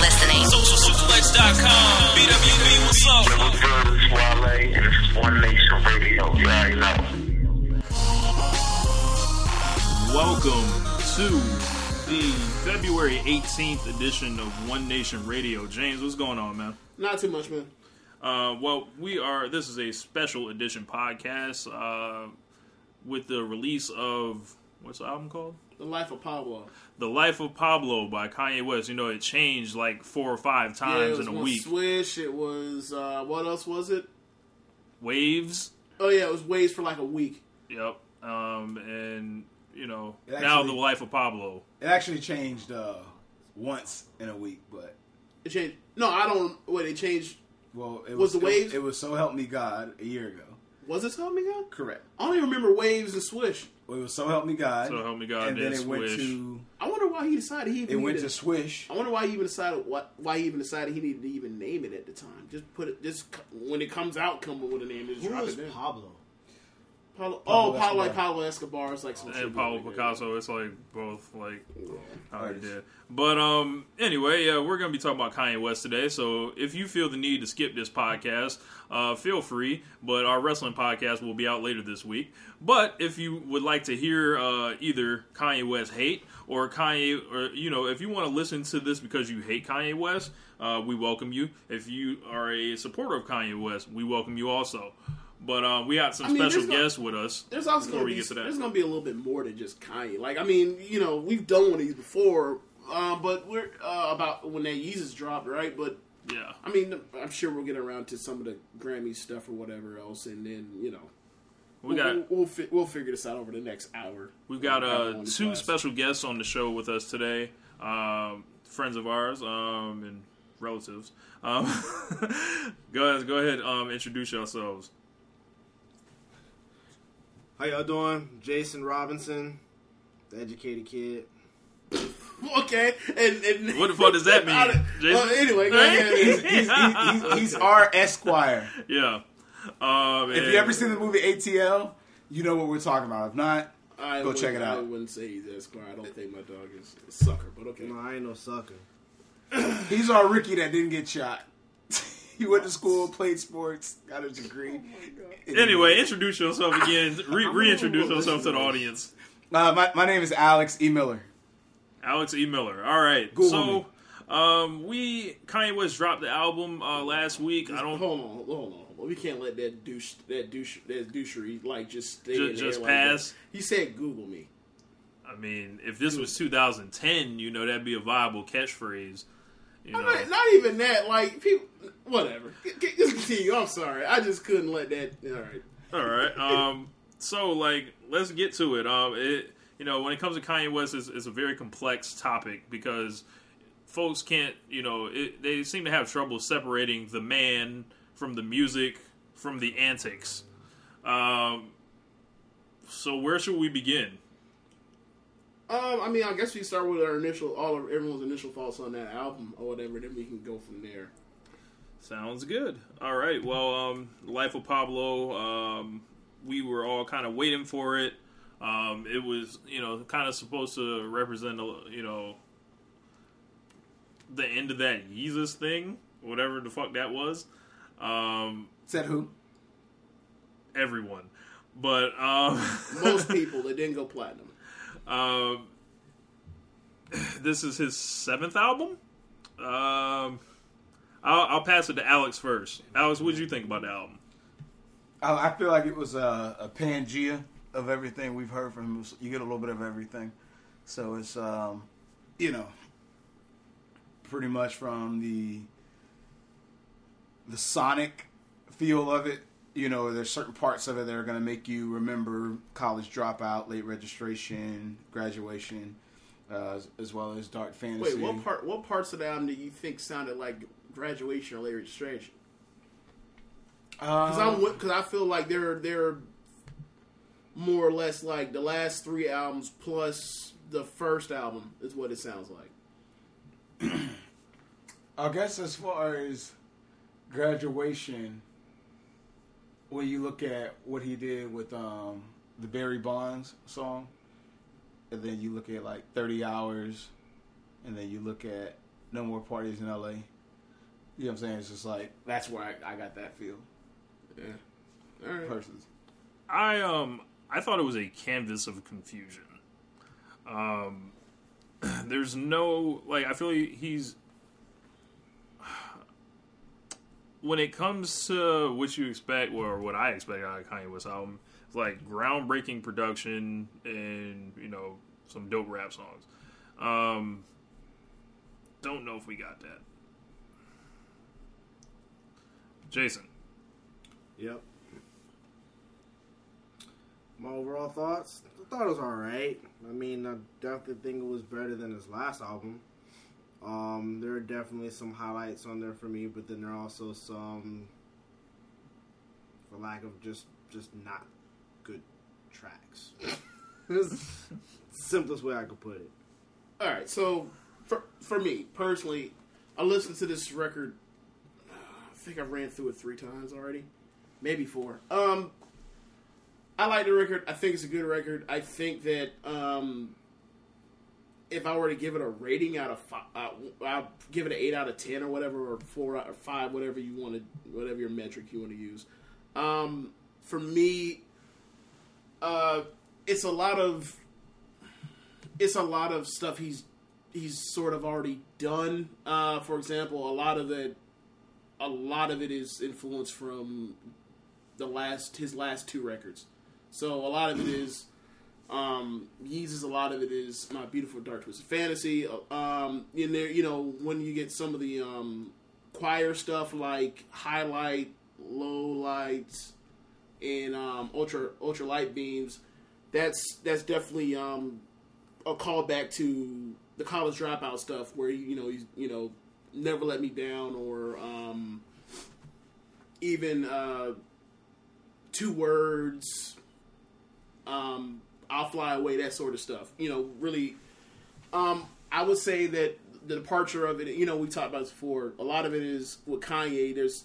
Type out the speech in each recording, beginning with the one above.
listening. SocialSuplex.com. BWB, what's up? What's good? It's Wale, and this is One Nation Radio. You already know. Welcome to the February 18th edition of One Nation Radio. James, what's going on, man? Not too much, man. Uh, well, we are. This is a special edition podcast uh, with the release of what's the album called? The life of Pablo. The Life of Pablo by Kanye West. You know, it changed like four or five Yeah, it times was in a week. Swish. It was uh, what else was it? Waves. Oh yeah, it was waves for like a week. Yep. Um, and you know, It now the Life of Pablo. It actually changed uh, once in a week, but It changed. No, I don't. Wait, it changed. well, it Was was, the it- waves- It, was so help me God a year ago. Was it so Help Me God? Correct. I don't even remember waves and Swish. Well, it was so help me God. So Help Me God, and then then it went Swish. to I wonder why he decided he even it went to Swish. I wonder why he even decided what why he even decided he needed to even name it at the time. Just put it. Just when it comes out, come up with a name. Just Who drop was it in. Pablo? Pablo, Pablo oh, Pablo like Escobar. Pablo Escobar is like some and Pablo like that. Picasso. It's like both like how they did. But um, anyway, yeah, we're gonna be talking about Kanye West today. So if you feel the need to skip this podcast, uh, feel free. But our wrestling podcast will be out later this week. But if you would like to hear uh, either Kanye West hate or Kanye, or you know, if you want to listen to this because you hate Kanye West, uh, we welcome you. If you are a supporter of Kanye West, we welcome you also. But uh, we got some I mean, special no- guests with us. There's also before gonna we be get to that. there's gonna be a little bit more than just Kanye. Like I mean, you know, we've done one of these before, uh, but we're uh, about when that Yeezus dropped, right? But yeah. I mean, I'm sure we'll get around to some of the Grammy stuff or whatever else, and then you know, We we'll, got we'll, we'll, fi- we'll figure this out over the next hour. We've got uh, two class. special guests on the show with us today, um, friends of ours um, and relatives. Um, go ahead, go ahead, um, introduce yourselves. How y'all doing? Jason Robinson, the educated kid. Okay, and, and What the fuck does that mean, Jason? Well, anyway, go ahead. He's, he's, he's, he's our Esquire. Yeah. Um, If and- you ever seen the movie ATL, you know what we're talking about. If not, I Go check it wouldn't- I wouldn't say he's Esquire. I don't think my dog is a sucker, but okay. No, I ain't no sucker. he's our Ricky that didn't get shot. he went to school, played sports, got a degree. anyway, introduce yourself again. Re- reintroduce yourself to the audience. Uh, my, my name is Alex E. Miller. Alex E. Miller. All right. Google so, um, we Kanye West dropped the album uh, last week. I don't. Hold on, hold on, hold on. We can't let that douche, that douche, that douchery, like just stay Ju- in the just air like that. pass? He said, "Google me." I mean, if this was 2010, you know that'd be a viable catchphrase. You I know. mean, not even that. Like people, whatever. Just continue. I'm sorry. I just couldn't let that. All right. All right. Um. So, like, let's get to it. Um. It. You know, when it comes to Kanye West, it's, it's a very complex topic because folks can't. You know, it, they seem to have trouble separating the man from the music from the antics. Um. So, where should we begin? Um, I mean, I guess we start with our initial, all of everyone's initial thoughts on that album or whatever. Then we can go from there. Sounds good. All right. Well, um, Life of Pablo. Um, we were all kind of waiting for it. Um, it was, you know, kind of supposed to represent, you know, the end of that Yeezus thing, whatever the fuck that was. Um, Said who? everyone, but um, Most people that didn't go platinum. um, this is his seventh album. Um, I'll, I'll pass it to Alex first. Alex, what did you think about the album? I, I feel like it was a, a Pangea of everything we've heard from him. You get a little bit of everything. So it's, um, you know, pretty much from the the sonic feel of it. You know, there's certain parts of it that are going to make you remember college dropout, late registration, graduation. uh, as, as well as Dark Fantasy. Wait, what part? What parts of the album do you think sounded like graduation or late registration? Because Um, I'm because I feel like they're they're more or less like the last three albums plus the first album is what it sounds like. I guess as far as graduation, when you look at what he did with um, the Barry Bonds song, and then you look at like 30 Hours, and then you look at No More Parties in LA, you know what I'm saying? It's just like, that's where I, I got that feel. Yeah. All right. Persons. I um I thought it was a canvas of confusion. Um, there's no like I feel like he's when it comes to what you expect or what I expect out of Kanye West album, it's like groundbreaking production and you know some dope rap songs. Um, don't know if we got that. Jason. Yep. My overall thoughts? I thought it was alright. I mean, I definitely think it was better than his last album. Um, there are definitely some highlights on there for me, but then there are also some, for lack of just just not good tracks. It's the simplest way I could put it. All right, so for for me personally, I listened to this record. Think I ran through it three times already, maybe four. Um, I like the record. I think it's a good record. I think that um, if I were to give it a rating out of five, uh, I'll give it an eight out of ten or whatever, or four or five, whatever you want to, whatever your metric you want to use. Um, for me, uh, it's a lot of it's a lot of stuff he's he's sort of already done. Uh, for example, a lot of it, a lot of it is influenced from the last his last two records. So a lot of it is um, Yeezus. A lot of it is my beautiful dark twisted fantasy. Um, in there, you know, when you get some of the um, choir stuff like highlight, low lights, and um, ultra ultra light beams. That's that's definitely um, a callback to the college dropout stuff, where you know you you know never let me down, or um, even uh, two words. Um, I'll fly away, that sort of stuff. You know, really. Um, I would say that the departure of it. You know, we talked about this before. A lot of it is with Kanye. There's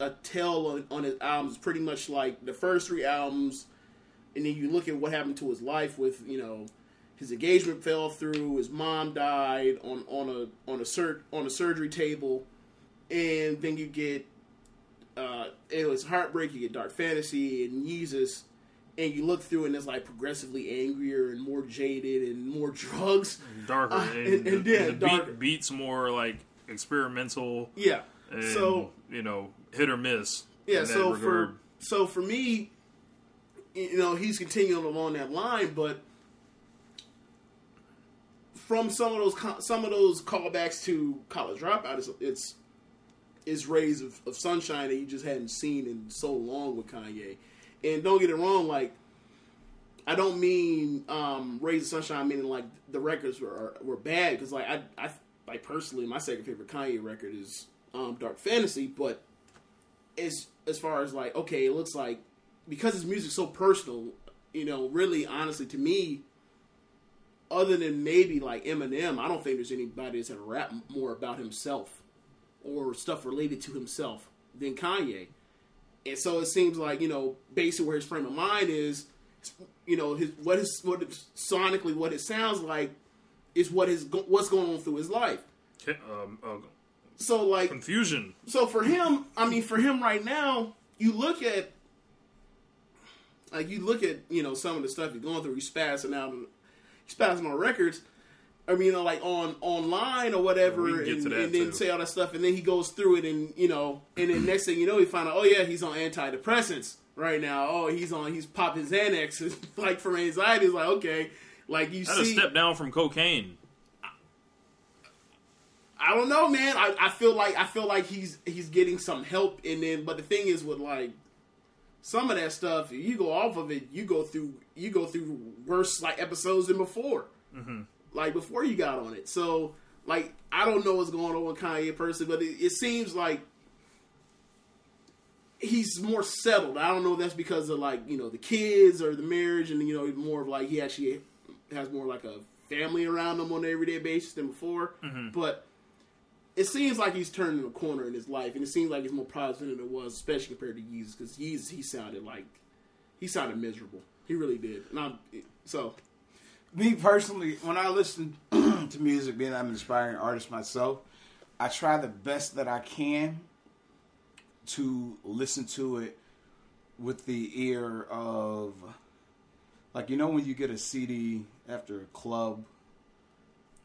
a tell on, on his albums, pretty much like the first three albums, and then you look at what happened to his life with you know his engagement fell through, his mom died on on a on a sur- on a surgery table, and then you get uh, 808s Heartbreak. You get dark fantasy and Yeezus, and you look through and it's like progressively angrier and more jaded and more drugs. darker Uh, and, and- and the, yeah, darker. beat, beats more like experimental Yeah. and so you know hit or miss Yeah, so regard. for so for me, you know, he's continuing along that line, but from some of those some of those callbacks to college dropout, it's it's, it's rays of, of sunshine that you just hadn't seen in so long with Kanye. And don't get it wrong, like I don't mean um, rays of sunshine, meaning like the records were were bad because like I I like personally my second favorite Kanye record is um, Dark Fantasy, but as as far as like okay, it looks like because his music's so personal, you know, really honestly to me, other than maybe like Eminem, I don't think there's anybody that's ever rap more about himself or stuff related to himself than Kanye. And so it seems like you know, basically where his frame of mind is, you know, his what his what sonically what it sounds like is what is what's going on through his life. um, uh, So like confusion. so for him, I mean, for him right now, you look at like you look at you know some of the stuff he's going through. He's spazzing out, he's spazzing on records. I mean, you know, like on online or whatever, and, and then too. say all that stuff, and then he goes through it, and you know, and then next thing you know, he find out, oh yeah, he's on antidepressants right now. Oh, he's on, he's popping Xanax, like for anxiety. It's like okay, like you That's a see, step down from cocaine. I don't know, man. I, I feel like I feel like he's he's getting some help, and then but the thing is with like some of that stuff, if you go off of it, you go through you go through worse like episodes than before. Mm-hmm. like before you got on it. So like I don't know what's going on with Kanye personally, but it, it seems like he's more settled. I don't know if that's because of like you know the kids or the marriage, and you know more of like he actually has more like a family around him on an everyday basis than before. Mm-hmm. But it seems like he's turning a corner in his life, and it seems like he's more positive than it was, especially compared to Yeezus, because Yeezus he sounded like he sounded miserable. He really did, and I'm so me personally, when I listen to music, being I'm an aspiring artist myself, I try the best that I can to listen to it with the ear of, like, you know, when you get a CD after a club,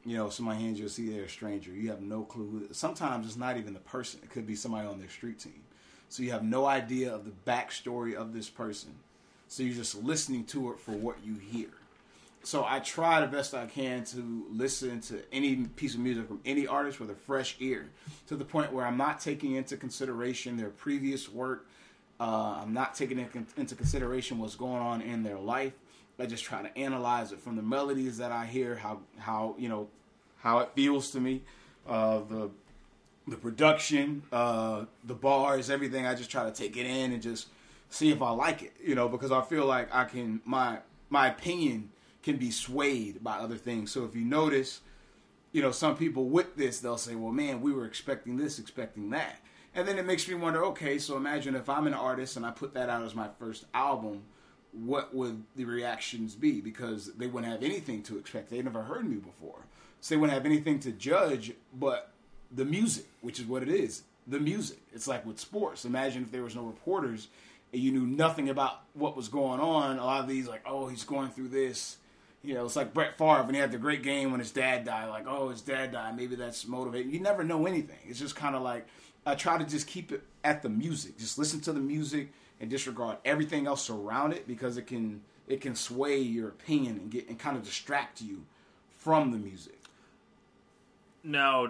you know, somebody hands you a CD, they're a stranger. You have no clue. Sometimes it's not even the person, it could be somebody on their street team. So you have no idea of the backstory of this person. So you're just listening to it for what you hear so I try the best I can to listen to any piece of music from any artist with a fresh ear, to the point where I'm not taking into consideration their previous work. Uh, I'm not taking into consideration what's going on in their life. I just try to analyze it from the melodies that I hear, how how you know how it feels to me, uh, the the production, uh, the bars, everything. I just try to take it in and just see if I like it, you know, because I feel like I can my my opinion can be swayed by other things. So if you notice, you know, some people with this, they'll say, well, man, we were expecting this, expecting that. And then it makes me wonder, okay, so imagine if I'm an artist and I put that out as my first album, what would the reactions be? Because they wouldn't have anything to expect. They never heard me before. So they wouldn't have anything to judge but the music, which is what it is. The music. It's like with sports. Imagine if there was no reporters and you knew nothing about what was going on. A lot of these like, oh, he's going through this you know, it's like Brett Favre when he had the great game when his dad died. Like, oh, his dad died. Maybe that's motivating. You never know anything. It's just kind of like I try to just keep it at the music. Just listen to the music and disregard everything else around it because it can it can sway your opinion and get and kind of distract you from the music.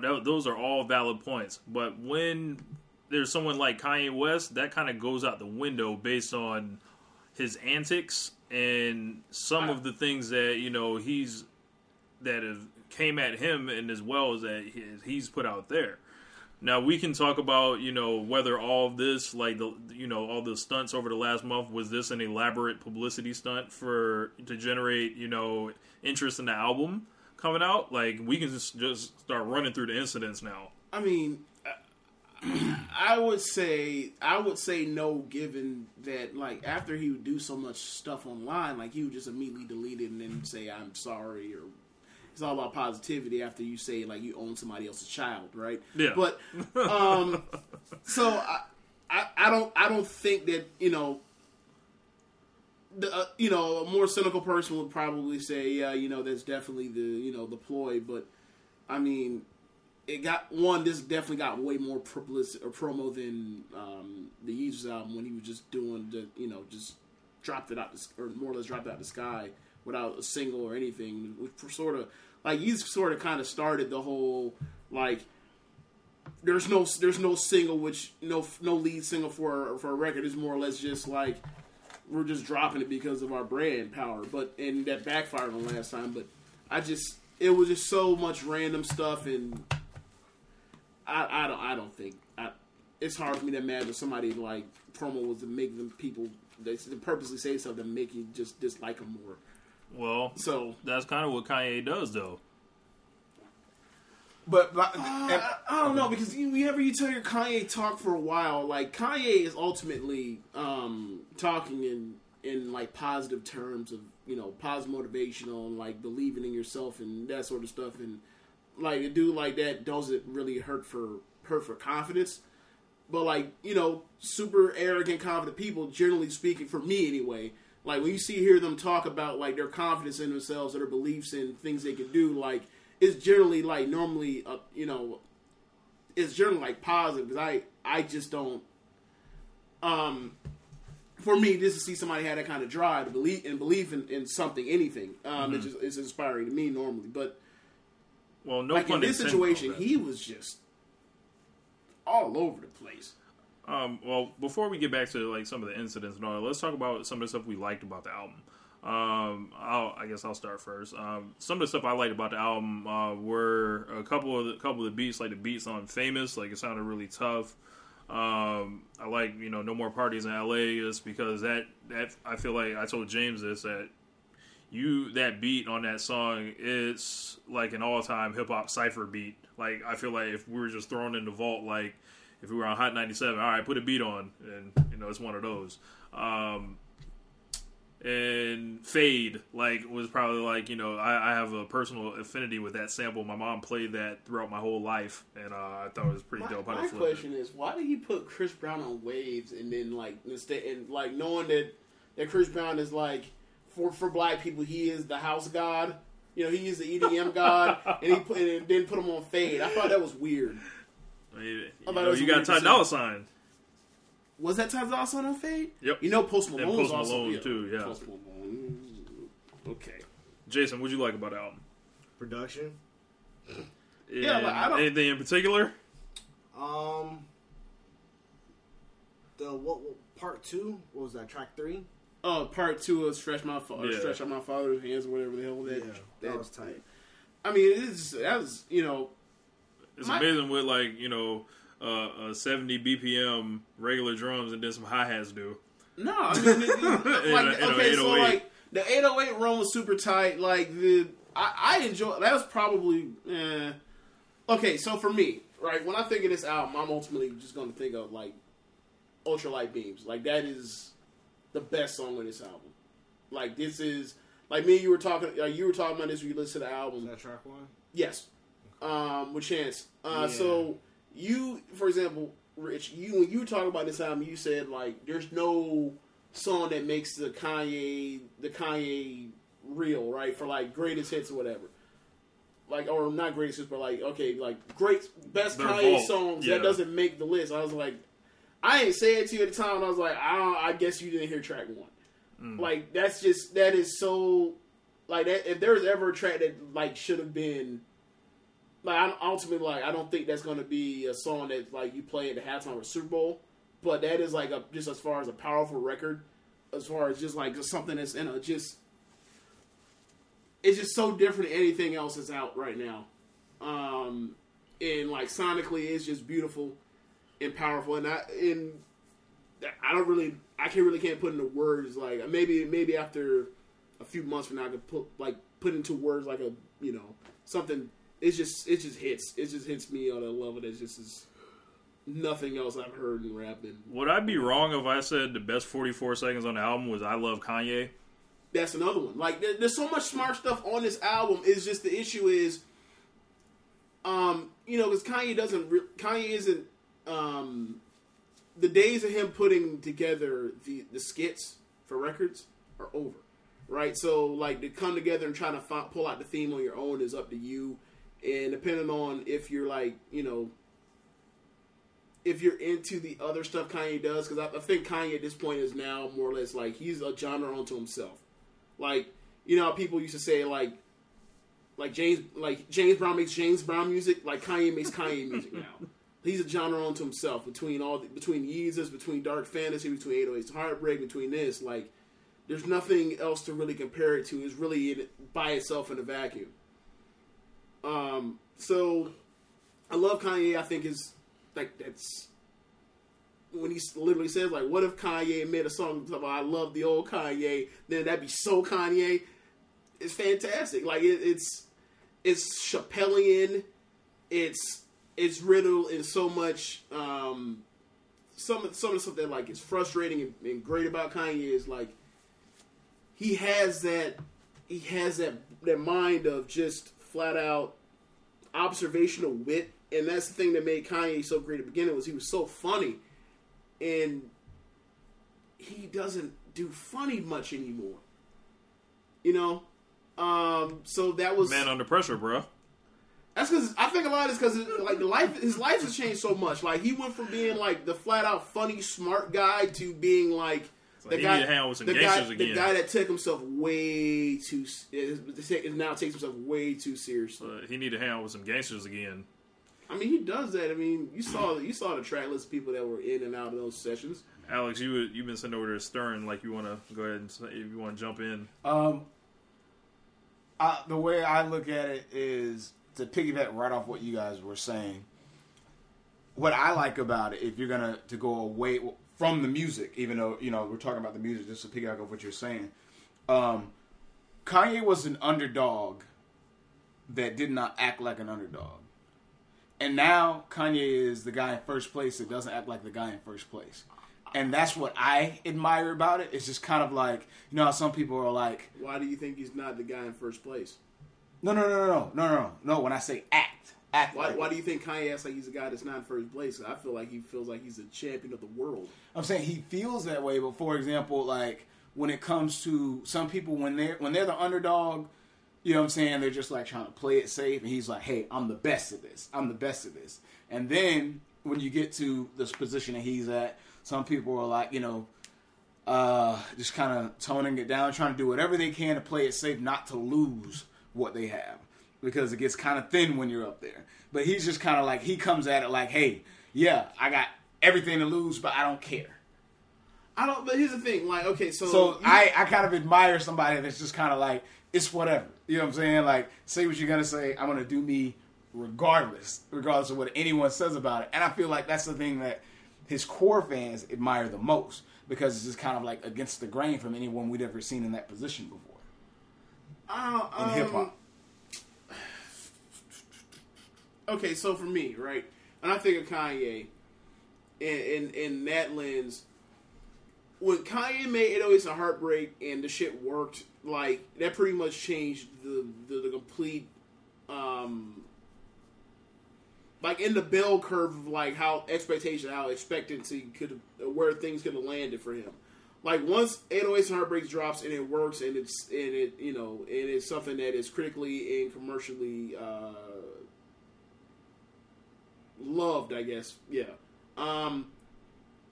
Th- those are all valid points, but when there's someone like Kanye West, that kind of goes out the window based on his antics and some of the things that you know he's that have came at him and as well as that he's put out there. Now we can talk about you know whether all this like the you know all the stunts over the last month was this an elaborate publicity stunt for to generate you know interest in the album coming out. Like we can just just start running through the incidents now. I mean, I would say I would say no, given that like after he would do so much stuff online, like he would just immediately delete it and then say I'm sorry or it's all about positivity after you say like you own somebody else's child, right? Yeah. But um, so I, I I don't I don't think that you know. The, uh, you know, a more cynical person would probably say, "Yeah, you know, that's definitely the you know the ploy." But I mean, it got one. This definitely got way more publicity or promo than um, the Yeezus album when he was just doing the you know just dropped it out or more or less dropped out the sky without a single or anything. Which sort of like Yeezus sort of kind of started the whole like there's no there's no single which no no lead single for for a record is more or less just like we're just dropping it because of our brand power. But and that backfired on last time. But I just it was just so much random stuff and I, I don't I don't think I, it's hard for me to imagine somebody like promo was to make them people they purposely say something to make you just dislike them more. Well, So that's kind of what Kanye does, though. But, but I, I don't know because you, whenever you tell your Kanye talk for a while, like Kanye is ultimately um, talking in in like positive terms of you know positive motivational and like believing in yourself and that sort of stuff and like a dude like that doesn't really hurt for hurt for confidence. But like you know, super arrogant, confident people, generally speaking, for me anyway, like when you see hear them talk about like their confidence in themselves, or their beliefs in things they can do, like it's generally like normally, uh, you know, it's generally like positive. Because I I just don't. Um, for me, just to see somebody have that kind of drive to believe and believe in, in something, anything, um, it's just it's inspiring to me normally. But Well, no like in this situation, he was just all over the place. Um, well, before we get back to like some of the incidents and all, let's talk about some of the stuff we liked about the album. Um, I'll, I guess I'll start first. Um, some of the stuff I liked about the album uh, were a couple of the couple of the beats, like the beats on "Famous," like it sounded really tough. Um, I like you know "No More Parties in L.A." just because that that I feel like I told James this that you that beat on that song it's like an all time hip hop cipher beat. Like I feel like if we were just thrown in the vault, like if we were on Hot 97, all right, put a beat on, and you know it's one of those. Um, and Fade like was probably like you know I, I have a personal affinity with that sample. My mom played that throughout my whole life, and uh, I thought it was pretty My, dope. My they flipped it. question is, why did he put Chris Brown on Waves and then like instead and like knowing that that Chris Brown is like for for black people he is the house god. You know he is the EDM god, and he put and then put him on Fade. I thought that was weird. I mean, you, thought know, you a got weird Ty. Dolla Sign. Was that Ty Dolla Sign on Fade? Yep. You know Post And Malone Post also Malone, yeah, too, yeah. Post Malone. Okay. Jason, what'd you like about the album? Production. Yeah, And like, I don't- anything in particular? Um, the what, what part two? What was that? Track three? Oh, part two of Stretch My Fa- or Yeah. Stretch Out My Father's Hands or whatever the hell that. Yeah, that was tight. I mean, it's that was you know It's My- amazing what like you know uh, uh, 70 BPM regular drums and then some hi hats do. No, I mean, it, it, In like a- in a okay, so like the 808 run was super tight. Like the I, I enjoy that was probably eh. okay. So for me, right, when I think of this album, I'm ultimately just going to think of like Ultralight Beams. Like that is the best song on this album. Like this is like me. and You were talking. Uh, you were talking about this when you listened to the album. Was that track one? Yes. Um, with Chance. Uh, Yeah. So you, for example, Rich, you when you talk about this album, you said like there's no song that makes the Kanye the Kanye real, right? For like greatest hits or whatever. Like or not greatest hits, but like okay, like great best Their Kanye vault, songs yeah. that doesn't make the list. I was like, I ain't say it to you at the time. And I was like, I I guess you didn't hear track one. Mm. Like that's just that is so like that. If there's ever a track that like should have been like I'm ultimately like I don't think that's going to be a song that like you play at the halftime of Super Bowl, but that is like a just as far as a powerful record, as far as just like just something that's in a just it's just so different than anything else that's out right now. Um, and like sonically, it's just beautiful and powerful, and I and I don't really I can't really can't put into words like maybe maybe after a few months from now I could put like put into words like a you know something. It's just it just hits it just hits me on a level that just is nothing else I've heard in rap and Would I be wrong if I said the best 44 seconds on the album was I Love Kanye? that's another one. Like there, there's so much smart stuff on this album. It's just the issue is um you know because Kanye doesn't re- Kanye isn't um the days of him putting together the the skits for records are over right so like to come together and try to fi- pull out the theme on your own is up to you and depending on if you're like you know if you're into the other stuff Kanye does, because I, I think Kanye at this point is now more or less like he's a genre unto himself. Like you know, people used to say like, like James, like James Brown makes James Brown music, like Kanye makes Kanye music now. He's a genre unto himself. Between all, the, between Yeezus, between Dark Fantasy, between 808s Heartbreak, between this, like, there's nothing else to really compare it to. It's really in, by itself in a vacuum. Um, so I love Kanye. I think is like that's when he literally says like, "What if Kanye made a song about I love the old Kanye?" Then that'd be so Kanye. It's fantastic. Like it, it's it's Chappellian. It's it's riddled in so much. Um, some of some of the stuff that like is frustrating and, and great about Kanye is like he has that he has that that mind of just flat out observational wit, and that's the thing that made Kanye so great at the beginning was he was so funny, and he doesn't do funny much anymore. You know, um, so that was Man under pressure, bro. That's because I think a lot is because like the life his life has changed so much. Like he went from being like the flat out funny smart guy to being like. like he need to hang out with some the guy, the guy that took himself way too, is, is now takes himself way too seriously. Uh, he need to hang out with some gangsters again. I mean, he does that. I mean, you saw you saw the track list of people that were in and out of those sessions. Alex, you you've been sent over to Stern. Like you want to go ahead and if you want to jump in. Um, I, the way I look at it is to piggyback right off what you guys were saying. What I like about it, if you're gonna to go away from the music, even though you know we're talking about the music, just to piggyback off what you're saying, um, Kanye was an underdog that did not act like an underdog, and now Kanye is the guy in first place that doesn't act like the guy in first place. And that's what I admire about it. It's just kind of like you know how some people are like, Why do you think he's not the guy in first place? No, no, no, no, no, no, no, no. When I say act, act. Why, like why do you think Kanye acts like he's a guy that's not in first place? I feel like he feels like he's a champion of the world. I'm saying he feels that way, but for example, like when it comes to some people when they're when they're the underdog, you know what I'm saying, they're just like trying to play it safe and he's like, Hey, I'm the best at this. I'm the best at this. And then when you get to this position that he's at, some people are like, you know, uh, just kind of toning it down, trying to do whatever they can to play it safe, not to lose what they have, because it gets kind of thin when you're up there. But he's just kind of like he comes at it like, "Hey, yeah, I got everything to lose, but I don't care." I don't. But here's the thing. Like, okay, so So I, I kind of admire somebody that's just kind of like, it's whatever. You know what I'm saying? Like, say what you're gonna say. I'm gonna do me regardless, regardless of what anyone says about it. And I feel like that's the thing that his core fans admire the most because it's just kind of like against the grain from anyone we'd ever seen in that position before Uh, in um, hip hop. Okay, so for me, right, and I think of Kanye, in in, in that lens, when Kanye made "808s and Heartbreak" and the shit worked, like that pretty much changed the the, the complete, um, like in the bell curve of like how expectation, how expectancy could where things could have landed for him. Like once 808s and Heartbreaks drops and it works and it's and it you know and it's something that is critically and commercially uh, loved, I guess. Yeah. Um,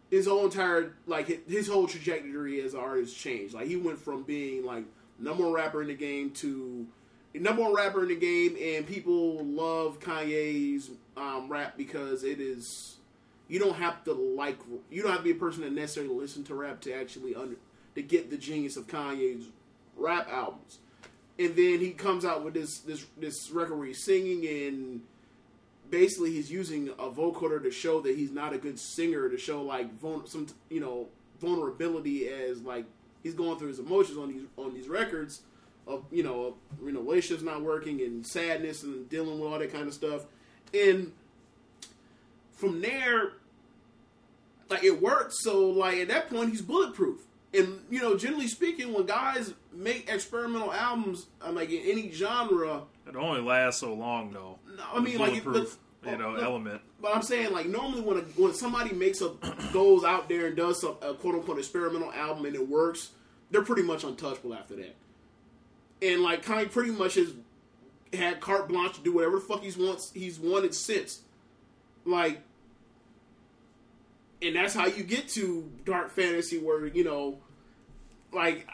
his whole entire like hi- his whole trajectory as an artist changed. Like he went from being like number one rapper in the game to number one rapper in the game, and people love Kanye's um, rap because it is. You don't have to like. You don't have to be a person that necessarily listen to rap to actually under to get the genius of Kanye's rap albums. And then he comes out with this this this record where he's singing and basically he's using a vocoder to show that he's not a good singer to show like vul- some you know vulnerability as like he's going through his emotions on these on these records of you know of, you know relationships not working and sadness and dealing with all that kind of stuff and from there like it works so like at that point he's bulletproof and you know generally speaking when guys make experimental albums uh, like in any genre It only lasts so long though. no, I mean, like, it- but- you know, no, element. But I'm saying, like, normally when a, when somebody makes a goes out there and does some, a quote unquote experimental album and it works, they're pretty much untouchable after that. And like, Kanye pretty much has had carte blanche to do whatever the fuck he's wants he's wanted since. Like, and that's how you get to dark fantasy, where you know, like,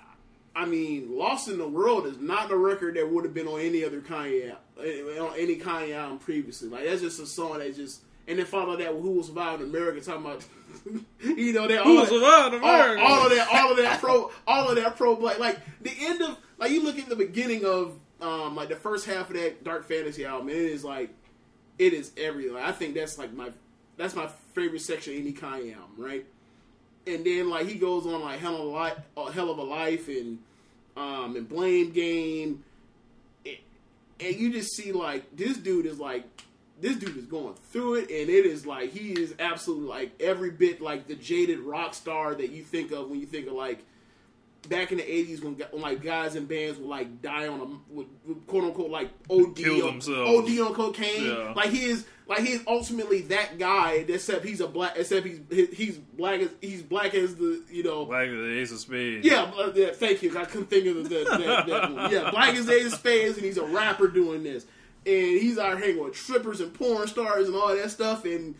I mean, Lost in the World is not the record that would have been on any other Kanye eh, on any Kanye album previously. Like that's just a song that just and then follow that with Who Will Survive in America talking about you know that all, that- all, all of that all of that pro all of that pro black like the end of like you look at the beginning of um like the first half of that Dark Fantasy album and it is like it is everything. Like, I think that's like my that's my favorite section of any Kanye album, right? And then like he goes on like hell of a life, hell of a life, and um and blame game, and, and you just see like this dude is like this dude is going through it, and it is like he is absolutely like every bit like the jaded rock star that you think of when you think of like back in the eighties when, when like guys in bands would like die on a would, would quote unquote like OD on. OD on cocaine. Yeah. Like he is like he's ultimately that guy. Except he's a black. Except he's he's black as he's black as the you know. Like the Ace of Spades. Yeah, uh, yeah, thank you. I couldn't think of the, the, that, that. Yeah, black as the Ace of Spades, and he's a rapper doing this, and he's out hanging with strippers and porn stars and all that stuff, and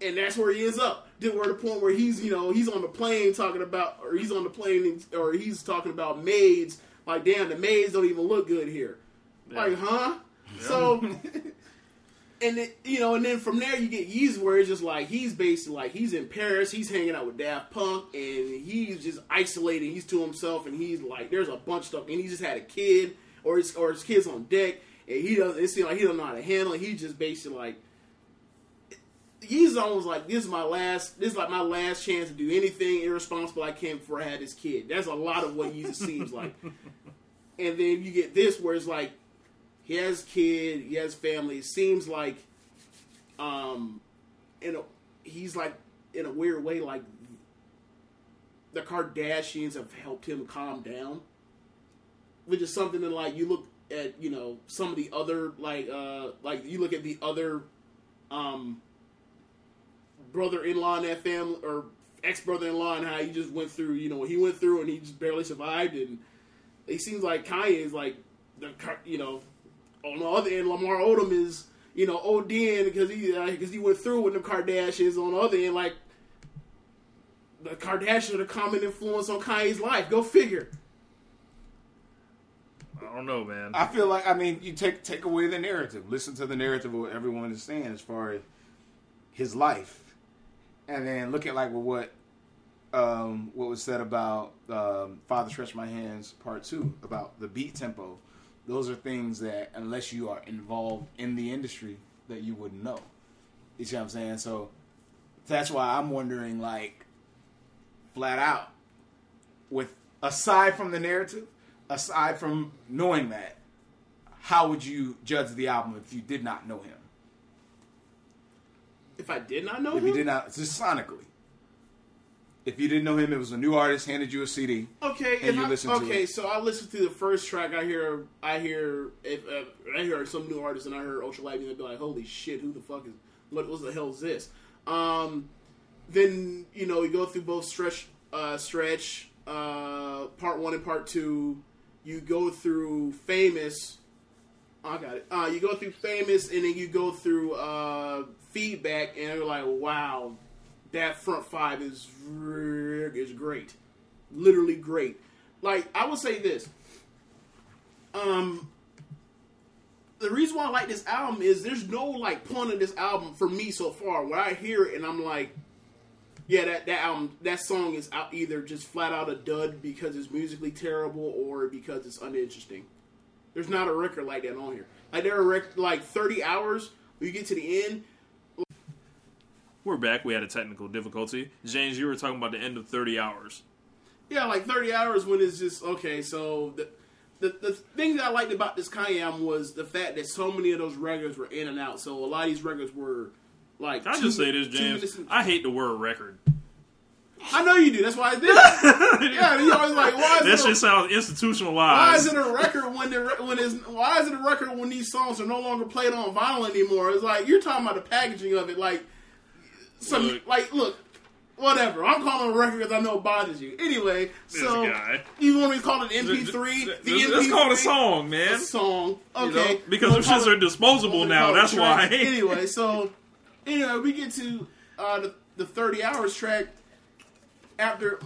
and that's where he ends up. To where the point where he's you know he's on the plane talking about, or he's on the plane, and, or he's talking about maids. Like, damn, the maids don't even look good here. Like, huh? So, and it, you know, and then from there you get Yeezy, where it's just like he's basically like he's in Paris, he's hanging out with Daft Punk, and he's just isolated. He's to himself, and he's like, there's a bunch of stuff, and he just had a kid, or his or his kids on deck, and he doesn't. It seems like he doesn't know how to handle it. He's just basically like. He's almost like this is my last. This is like my last chance to do anything irresponsible I can before I had this kid. That's a lot of what Yeezus seems like. And then you get this where it's like he has kid, he has family. It seems like, um, in a he's like in a weird way like the Kardashians have helped him calm down, which is something that like you look at you know some of the other like uh like you look at the other um brother-in-law in that family or ex-brother-in-law and how he just went through you know he went through and he just barely survived and it seems like Kanye is like the you know on the other end Lamar Odom is you know ODing because he because he went through with the Kardashians on the other end like the Kardashians are the common influence on Kanye's life go figure I don't know, man. I feel like I mean you take take away the narrative. Listen to the narrative of what everyone is saying as far as his life, and then look at like what um, what was said about um, Father Stretch My Hands Part Two about the beat tempo. Those are things that unless you are involved in the industry that you wouldn't know. You see what I'm saying? So that's why I'm wondering like flat out with aside from the narrative, aside from knowing that, how would you judge the album if you did not know him? if I did not know If him you did not, just sonically. If you didn't know him, it was a new artist handed you a CD. Okay, And you I, listen to okay, it. so I listened to the first track. I hear, I hear, if uh, I hear some new artist, and I heard Ultra Light, and I'd be like, "Holy shit, who the fuck is? What, what the hell is this?" Um, then you know, you go through both stretch, uh, stretch, uh, part one and part two. You go through famous. oh, I got it. Uh, you go through famous, and then you go through uh, feedback, and you're like, "Wow, that front five is is great." literally great. Like I would say this. Um the reason why I like this album is there's no like point in this album for me so far where I hear it and I'm like, yeah, that, that album that song is out either just flat out a dud because it's musically terrible or because it's uninteresting. There's not a record like that on here. Like there are rec- like 30 hours when you get to the end. We're back. We had a technical difficulty. James, you were talking about the end of 30 hours. Yeah, like 30 hours when it's just okay. So the the, the thing that I liked about this Kanye album was the fact that so many of those records were in and out. So a lot of these records were like. Can I just say this, James? I hate the word record. I know you do. That's why I did. it. yeah, you always like why That is shit it? A, sounds why institutionalized. is it a record when the when is why is it a record when these songs are no longer played on vinyl anymore? It's like you're talking about the packaging of it, like some Look. like look. Whatever. I'm calling a record because I know it bothers you. Anyway, This so guy. you want me to call it an MP3? The Let's- Let's call it a song, man. a song. You Okay, know? Because the shits are disposable now. That's why. anyway, so anyway, we get to uh, the, the thirty hours track. After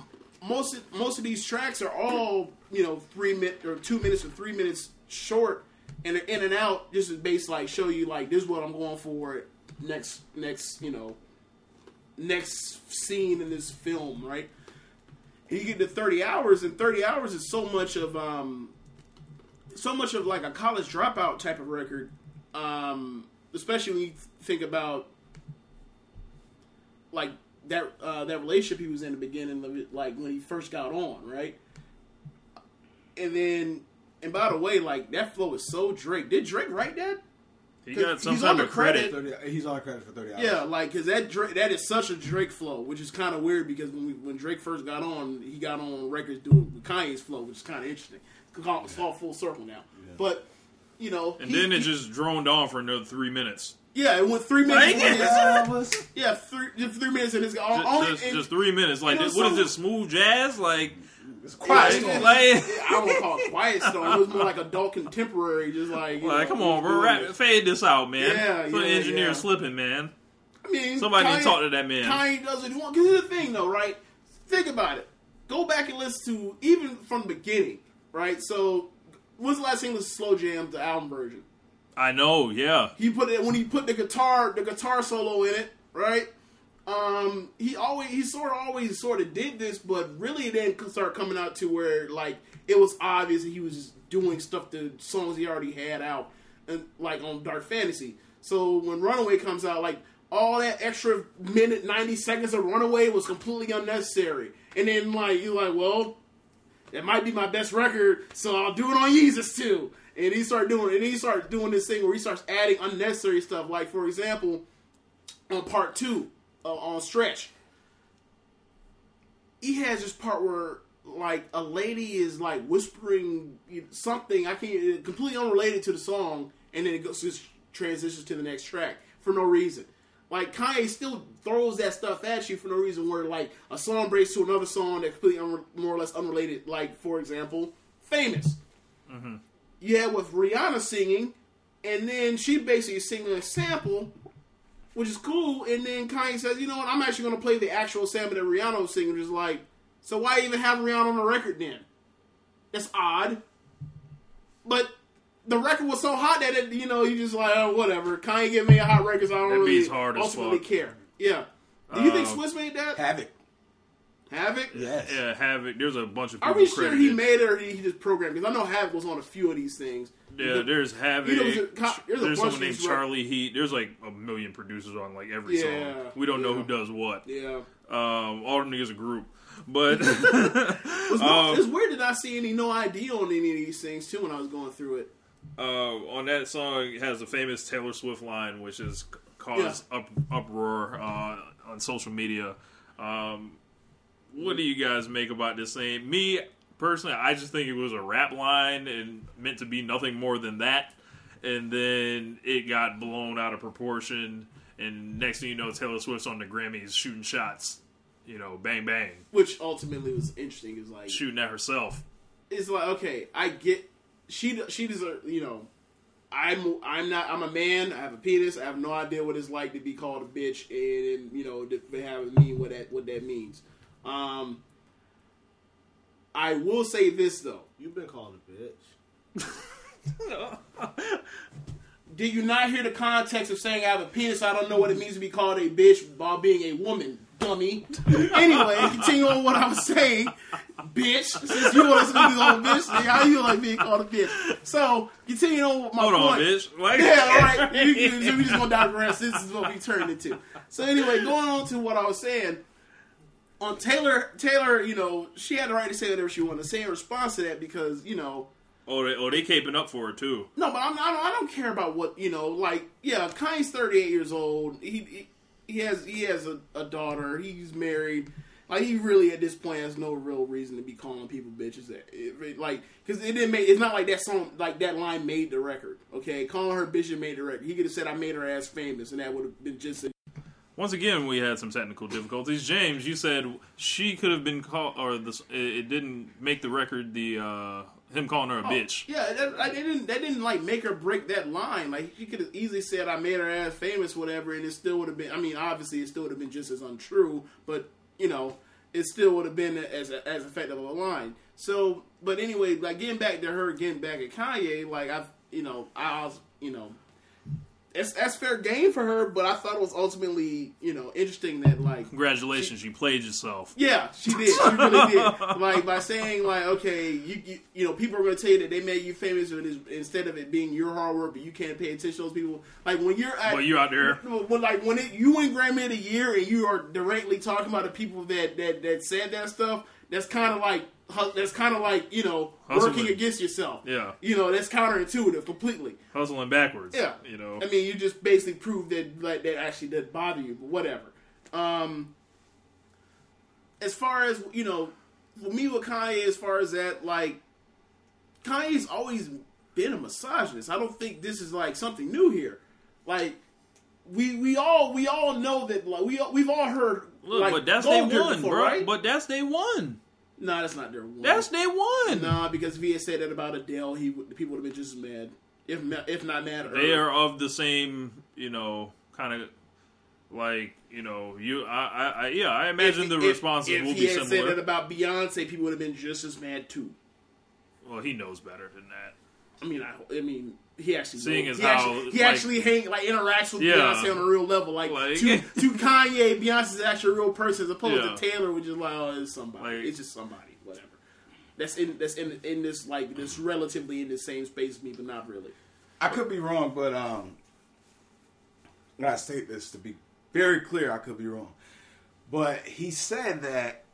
most of, most of these tracks are all you know three minute or two minutes or three minutes short, and they're in and out. Just to base like show you like this is what I'm going for next next you know next scene in this film, right? And you get to 30 hours, and 30 hours is so much of um, so much of like a college dropout type of record, um, especially when you think about like that uh, that relationship he was in the beginning of it, like when he first got on, right? And then, and by the way, like that flow is so Drake. Did Drake write that? He got some He's type on the of credit. 30, he's on the credit for 30 hours. Yeah, like because that Drake, that is such a Drake flow, which is kind of weird because when we, when Drake first got on, he got on records doing Kanye's flow, which is kind of interesting. It's all, it's all full circle now, but you know, And he- then it he- just droned on for another three minutes. yeah, it went three minutes. Like, yeah, it's- was- yeah, three three minutes and it's all, Just, only just, and- just three minutes. Like, you know, this, what is some- this, smooth jazz? Like, it's quiet. it- storm. Like- I don't call it quiet storm. It was more like adult contemporary, just like like know, come on, bro. Rap, fade this out, man. Yeah, the yeah, engineer yeah. slipping, man. I mean, Somebody need to Kanye- talk to that man. Kanye does what he wants. Because here's the thing, though, right? Think about it. Go back and listen to even from the beginning, right? So, when's the last thing was Slow Jam, the album version? I know, yeah. He put it when he put the guitar the guitar solo in it, right? Um, he always he sort of always sort of did this, but really it didn't start coming out to where like it was obvious he was doing stuff to songs he already had out, and like on Dark Fantasy. So when Runaway comes out, like all that extra minute ninety seconds of Runaway was completely unnecessary. And then like you're like, well, that might be my best record, so I'll do it on Yeezus too. And he started doing, and he started doing this thing where he starts adding unnecessary stuff. Like for example, on part two, uh, on Stretch, he has this part where like a lady is like whispering something I can't completely unrelated to the song, and then it goes just transitions to the next track for no reason. Like Kanye still throws that stuff at you for no reason. Where like a song breaks to another song that's completely more or less unrelated. Like for example, "Famous." Mm-hmm. Yeah, with Rihanna singing, and then she basically singing a sample, which is cool. And then Kanye says, "You know what? I'm actually going to play the actual sample that Rihanna was singing." Which is like, so why even have Rihanna on the record then? That's odd. But the record was so hot that it, you know, you just like, oh, whatever. Kanye give me a hot record, so I don't That really beat's hard as ultimately fuck. care. Yeah. Do you think Um, Swizz made that? Havoc. Havoc? Yes. Yeah, Havoc. There's a bunch of people. Are people we sure he made it or he just programmed? Because I know Havoc was on a few of these things. Yeah, there's Havoc. You know, there's a there's there's, a bunch someone named these rec- Charlie Heat. There's like a million producers on like every Yeah, song. We don't know who does what. Yeah. Um, all them niggas a group. But It's, Um, it's weird that I see any No I.D. on any of these things too when I was going through it. uh, on that song it has a famous Taylor Swift line, which has c- caused up, uproar uh, on social media. Um, what do you guys make about this thing? Me personally, I just think it was a rap line and meant to be nothing more than that. And then it got blown out of proportion. And next thing you know, Taylor Swift's on the Grammys shooting shots. You know, bang bang, Which ultimately was interesting. Is like shooting at herself. it's like okay, I get she she deserves you know. I'm I'm not I'm a man. I have a penis. I have no idea what it's like to be called a bitch, and, and you know to have mean what that what that means. Um, I will say this though. You've been called a bitch. Did you not hear the context of saying I have a penis? I don't know what it means to be called a bitch while being a woman, dummy. anyway, continue on what I was saying, bitch. Since you want us to be called a bitch, then how you like being called a bitch? So, continue on with my Hold point. on, bitch. Like, Yeah, all right. You, you, so we just gonna digress. This is what we turned into. So anyway, going on to what I was saying. On Taylor, Taylor, you know, she had the right to say whatever she wanted to say in response to that because, you know, Oh, they, oh, they caping up for her too. no, but I'm, I, don't, I don't care about what you know. Like, yeah, Kanye's 38 years old. He he, he has he has a, a daughter. He's married. Like, he really at this point has no real reason to be calling people bitches. It- it- like, because it didn't make. It's not like that song, like that line made the record. Okay, calling her bitch made the record. He could have said I made her ass famous, and that would have been just. A, Once again, we had some technical difficulties. James, you said she could have been called, or this, it, didn't make the record. The uh, him calling her a bitch. Yeah, that, like, they didn't. They didn't like make her break that line. Like she could have easily said, "I made her ass famous," whatever, and it still would have been. I mean, obviously, it still would have been just as untrue, but you know, it still would have been as a, as effective of a line. So, but anyway, like getting back to her, getting back at Kanye, like I've, you know, I was, you know. That's, that's fair game for her, but I thought it was ultimately, you know, interesting that like Congratulations, you played yourself. yeah, she did. She really did. Like by saying like, okay, you you, you know, people are going to tell you that they made you famous instead of it being your hard work, but you can't pay attention to those people. Like when you're at, But you're out there. when like when it, you win Grammy of the year and you are directly talking about the people that that that said that stuff. That's kind of like that's kind of like you know Hustling. working against yourself. Yeah. you know that's counterintuitive completely. Hustling backwards. Yeah, You know. I mean, you just basically proved that like that actually did bother you, but whatever. Um, as far as you know, for me with Kanye, as far as that, like Kanye's always been a misogynist. I don't think this is like something new here. Like we we all we all know that like we we've all heard Look, like but that's day one, before, bro. right? But that's day one. No, that's not their one. That's day one. nah because if he had said that about Adele, he would, people would have been just as mad, if if not mad. They are of the same, you know, kind of like you know, you. I, I, I yeah. I imagine the responses if will he be had said similar. that about Beyonce, people would have been just as mad too. well, he knows better than that. I mean, I, I mean, he actually Seeing he as actually, he like- actually hang like interacts with Yeah. Beyonce on a real level. Like, Like- to, to Kanye, Beyonce's actually a real person as opposed Yeah. to Taylor, which is like, oh, it's somebody. Like- it's just somebody, whatever. That's in that's in in this like this relatively in the same space as me, but not really. I could be wrong, but um, I gotta state this to be very clear. I could be wrong, but he said that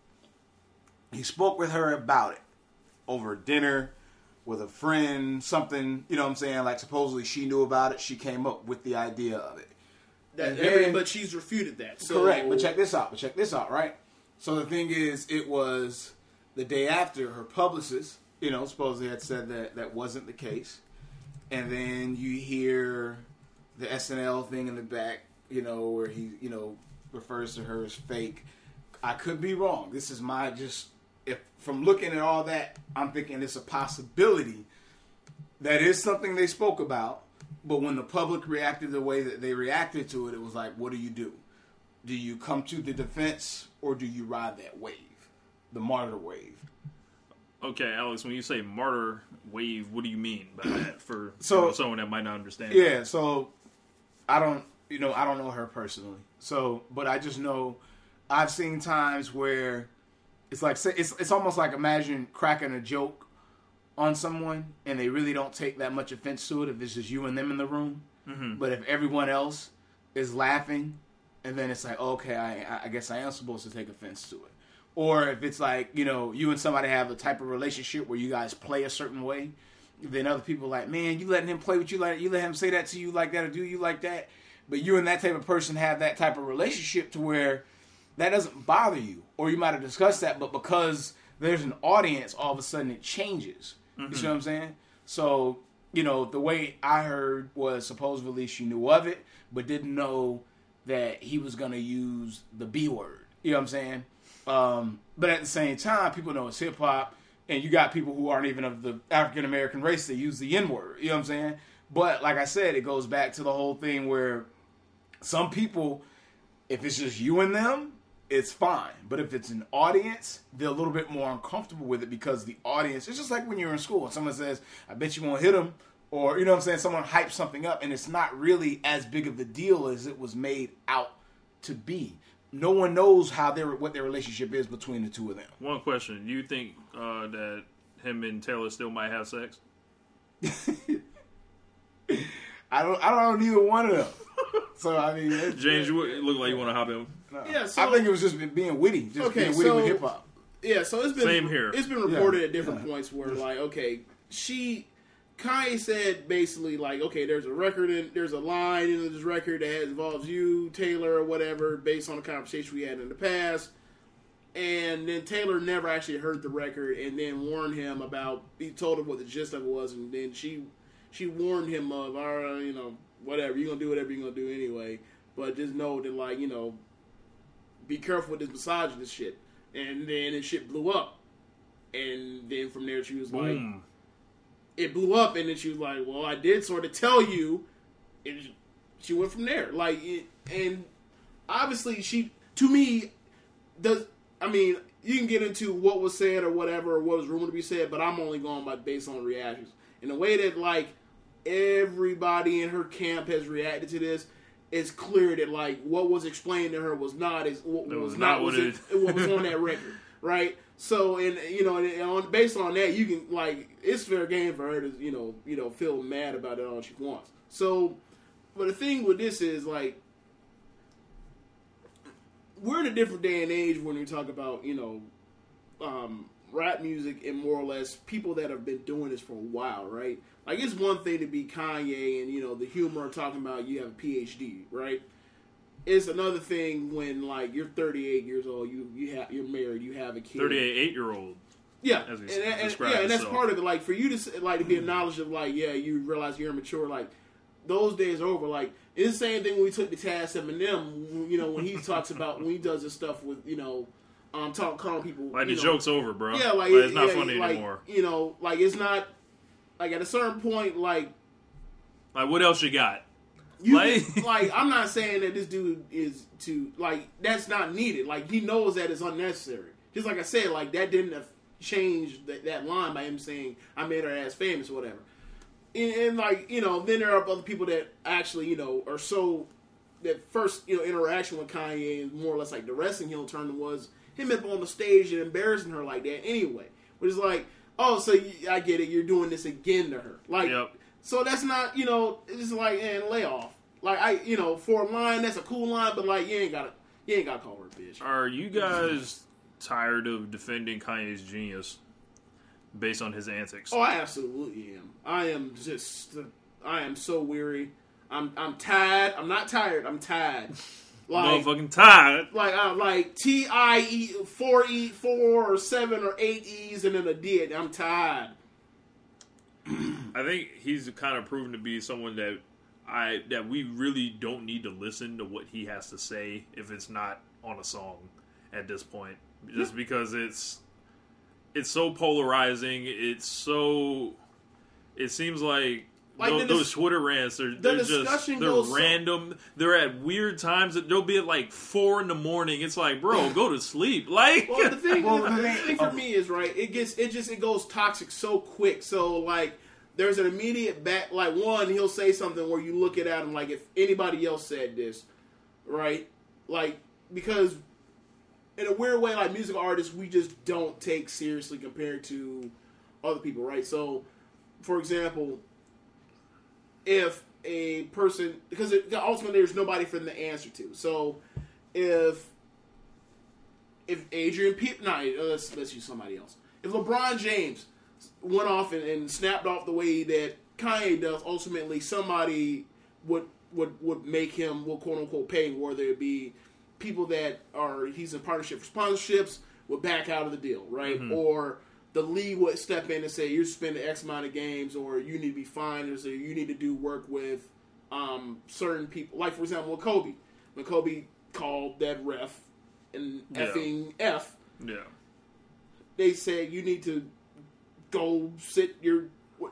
he spoke with her about it over dinner with a friend, something. You know what I'm saying? Like supposedly she knew about it. She came up with the idea of it. That, then- but she's refuted that. So, Correct. But check this out. But check this out, right? So the thing is, it was the day after her publicist, you know, supposedly had said that that wasn't the case, and then you hear the SNL thing in the back, you know, where he, you know, refers to her as fake. I could be wrong. This is my just if from looking at all that, I'm thinking it's a possibility that is something they spoke about. But when the public reacted the way that they reacted to it, it was like, what do you do? Do you come to the defense or do you ride that wave, the martyr wave? Okay, Alex, when you say martyr wave, what do you mean by that for So- you know, someone that might not understand? Yeah, so I don't, you know, I don't know her personally. So, but I just know I've seen times where it's like it's it's almost like imagine cracking a joke on someone and they really don't take that much offense to it if it's just you and them in the room. Mm-hmm. But if everyone else is laughing, and then it's like, okay, I I guess I am supposed to take offense to it. Or if it's like you know you and somebody have a type of relationship where you guys play a certain way, then other people are like, man, you letting him play with you like you let him say that to you like that or do you like that. But you and that type of person have that type of relationship to where that doesn't bother you, or you might have discussed that, but because there's an audience, all of a sudden it changes. You see what I'm saying? So you know the way I heard was supposedly she knew of it, but didn't know that he was gonna use the B word. You know what I'm saying? Um, but at the same time, people know it's hip hop, and you got people who aren't even of the African American race that use the N word. You know what I'm saying? But like I said, it goes back to the whole thing where some people, if it's just you and them, it's fine. But if it's an audience, they're a little bit more uncomfortable with it because the audience, it's just like when you're in school and someone says, I bet you won't hit them. Or, you know what I'm saying? Someone hypes something up and it's not really as big of a deal as it was made out to be. No one knows how their what their relationship is between the two of them. One question: Do you think uh, that him and Taylor still might have sex? I don't I don't know neither one of them. So I mean, James, you look like you want to hop in. Yeah, so I think it was just being witty, just Okay, being witty with hip hop. Yeah, so it's been Same here. It's been reported Yeah. at different points where like, okay, she Kanye said basically like, okay, there's a record and there's a line in this record that involves you, Taylor, or whatever, based on the conversation we had in the past. And then Taylor never actually heard the record, and then warned him about. He told her what the gist of it was, and then she she warned him of, all right, you know, whatever you're gonna do, whatever you're gonna do anyway. But just know that, like, you know, be careful with this misogynist shit. And then the shit blew up. And then from there, she was like, Boom. it blew up. And then she was like, well, I did sort of tell you. And she went from there. Like, it, and obviously, she, to me, does, I mean, you can get into what was said or whatever, or what was rumored to be said, but I'm only going by based on reactions. And the way that, like, everybody in her camp has reacted to this, it's clear that like what was explained to her was not as what was, was not not was what it, it- what was on that record, right? So and you know and on based on that you can like it's fair game for her to you know you know feel mad about it all she wants. So, but the thing with this is like we're in a different day and age when we talk about you know um, rap music and more or less people that have been doing this for a while, right? Like it's one thing to be Kanye and you know the humor of talking about you have a PhD, right? It's another thing when like you're 38 years old, you you have you're married, you have a kid. 38 eight year old. Yeah, as and, and- described yeah, and that's himself. part of it. Like for you to like to be acknowledged of like, yeah, you realize you're immature. Like those days are over. Like it's the same thing when we took the task Eminem. You know when he talks about when he does his stuff with you know, um, talk calling people Like the know, joke's over, bro. yeah, like it's not yeah, funny like, anymore. You know, like it's not like at a certain point, like Like, what else you got? you Like- like, I'm not saying that this dude is to like that's not needed. Like he knows that it's unnecessary. Just like I said, like that didn't have changed that, that line by him saying I made her ass famous or whatever. and, and like you know, then there are other people that actually you know are so that first you know interaction with Kanye and more or less like the wrestling heel turn was him up on the stage and embarrassing her like that anyway, which is like, oh, so you, I get it, you're doing this again to her, like, Yep. so that's not you know, it's like and lay off, like I you know for a line that's a cool line, but like you ain't got to you ain't got to call her a bitch. Are you guys tired of defending Kanye's genius based on his antics? Oh, I absolutely am. I am just, I am so weary. I'm, I'm tired. I'm not tired. I'm tired. Like, Motherfucking tired. like, uh, like T I E four E four or seven or eight E's and then a D. I'm tired. I think he's kind of proven to be someone that I that we really don't need to listen to what he has to say if it's not on a song at this point, just because it's it's so polarizing. It's so it seems like. Like tho- the those Twitter rants are they're just they're goes so- random. They're at weird times. They'll be at like four in the morning. It's like, bro, go to sleep. Like, Well, the thing, Well, the, the the thing- thing for oh. me is right. It gets, it just, it goes toxic so quick. So like, there's an immediate back. Like one, he'll say something where you look at him like if anybody else said this, right? Like because in a weird way, like musical artists, we just don't take seriously compared to other people, right? So, for example, if a person because it, ultimately there's nobody for them to answer to. So, if if Adrian Peep, no, uh, let's let's use somebody else. If LeBron James went off and, and snapped off the way that Kanye does, ultimately somebody would would would make him will quote unquote pay, whether it be people that are he's in partnership for sponsorships would back out of the deal, right? Or the league would step in and say you're spending X amount of games, or you need to be fined, or you need to do work with um, certain people. Like for example, with Kobe, when Kobe called that ref and Yeah. effing f, yeah, they said you need to go sit your.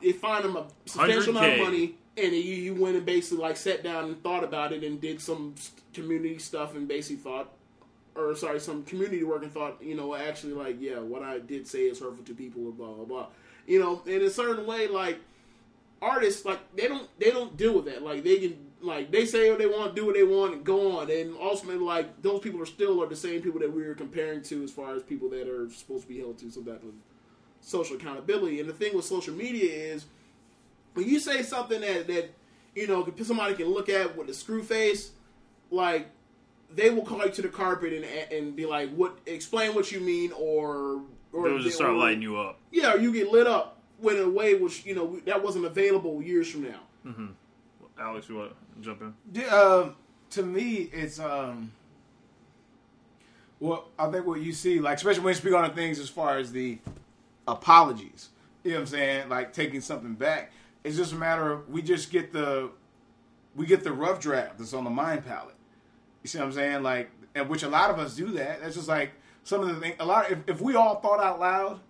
They fined him a substantial amount 100K. of money, and he, he went and basically like sat down and thought about it and did some community stuff and basically thought, or sorry, some community work and thought, you know, actually like yeah, what I did say is hurtful to people, blah blah blah. You know, in a certain way, like artists, like they don't they don't deal with that. Like they can like they say what they want, do what they want, and go on. And ultimately, like those people are still are the same people that we were comparing to as far as people that are supposed to be held to some type of social accountability. And the thing with social media is when you say something that that you know somebody can look at with a screw face, like they will call you to the carpet and and be like, "What? Explain what you mean," or or they'll just start or- lighting you up. Yeah, or you get lit up in a way which you know that wasn't available years from now. Alex, you want to jump in? Yeah, um, to me, it's um. Well, I think what you see, like especially when you speak on the things as far as the apologies, you know what I'm saying, like taking something back. It's just a matter of we just get the we get the rough draft that's on the mind palette. You see what I'm saying? Like, which a lot of us do that. That's just like some of the things. A lot. If, if we all thought out loud,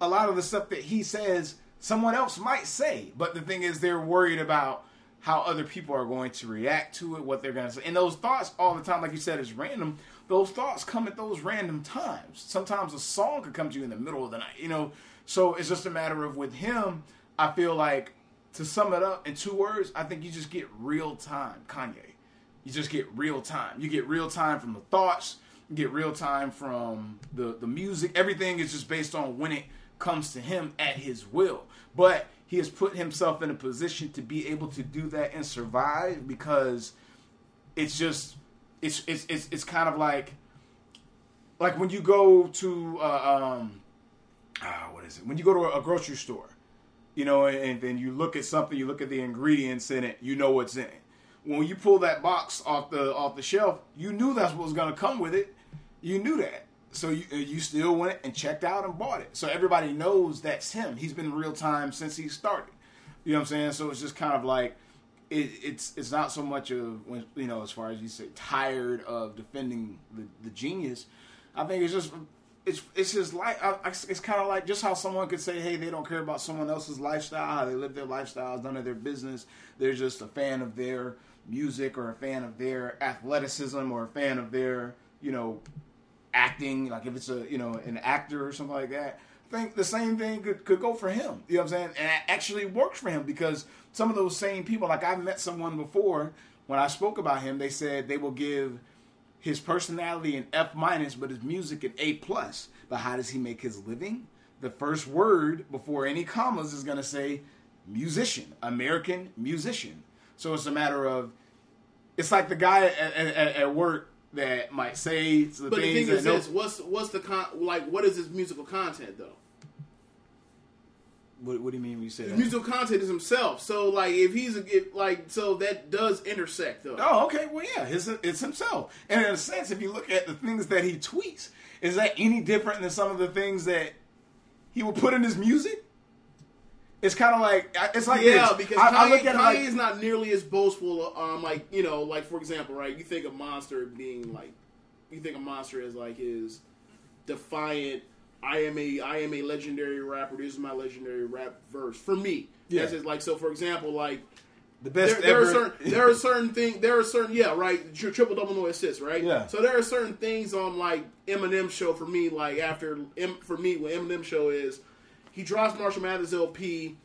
a lot of the stuff that he says, someone else might say. But the thing is, they're worried about how other people are going to react to it, what they're going to say. And those thoughts all the time, like you said, is random. Those thoughts come at those random times. Sometimes a song could come to you in the middle of the night, you know. So it's just a matter of with him, I feel like to sum it up in two words, I think you just get real time, Kanye. You just get real time. You get real time from the thoughts. You get real time from the the music. Everything is just based on when it comes to him at his will. But he has put himself in a position to be able to do that and survive because it's just it's it's it's, it's kind of like like when you go to uh, um ah, what is it when you go to a grocery store you know, and then you look at something, you look at the ingredients in it, you know what's in it. When you pull that box off the off the shelf, you knew that's what was going to come with it. You knew that, so you uh, you still went and checked out and bought it. So everybody knows that's him. He's been real time since he started. You know what I'm saying? So it's just kind of like it, it's it's not so much of you know as far as you say tired of defending the, the genius. I think it's just it's it's just like it's kind of like just how someone could say, hey, they don't care about someone else's lifestyle, how they live their lifestyle, it's none of their business. They're just a fan of their music or a fan of their athleticism or a fan of their you know acting. Like if it's a you know an actor or something like that. I think the same thing could, could go for him. You know what I'm saying? And it actually works for him because some of those same people, like I've met someone before when I spoke about him, they said they will give his personality an F minus, but his music an A plus. But how does he make his living? The first word before any commas is gonna say musician, American musician. So it's a matter of it's like the guy at, at, at work that might say the But the thing that is this: what's what's the con? Like, what is his musical content though? what, what do you mean when you say that? musical content is himself. So like, if he's a, if, like, so that does intersect though. Oh, okay. Well, yeah, his, it's himself. And in a sense, if you look at the things that he tweets, is that any different than some of the things that he will put in his music? It's kind of like it's like yeah, this. because I, Kanye, I look at it Kanye like is not nearly as boastful. Um, like you know, like for example, right? You think of Monster being like, you think of Monster as like his defiant. I am a I am a legendary rapper. This is my legendary rap verse for me. Yeah. That's just like so. For example, like the best there, there ever. are certain there are certain things there are certain yeah right triple double no assists right Yeah. so there are certain things on like Eminem show for me like after M, for me what Eminem show is he drops Marshall Mathers LP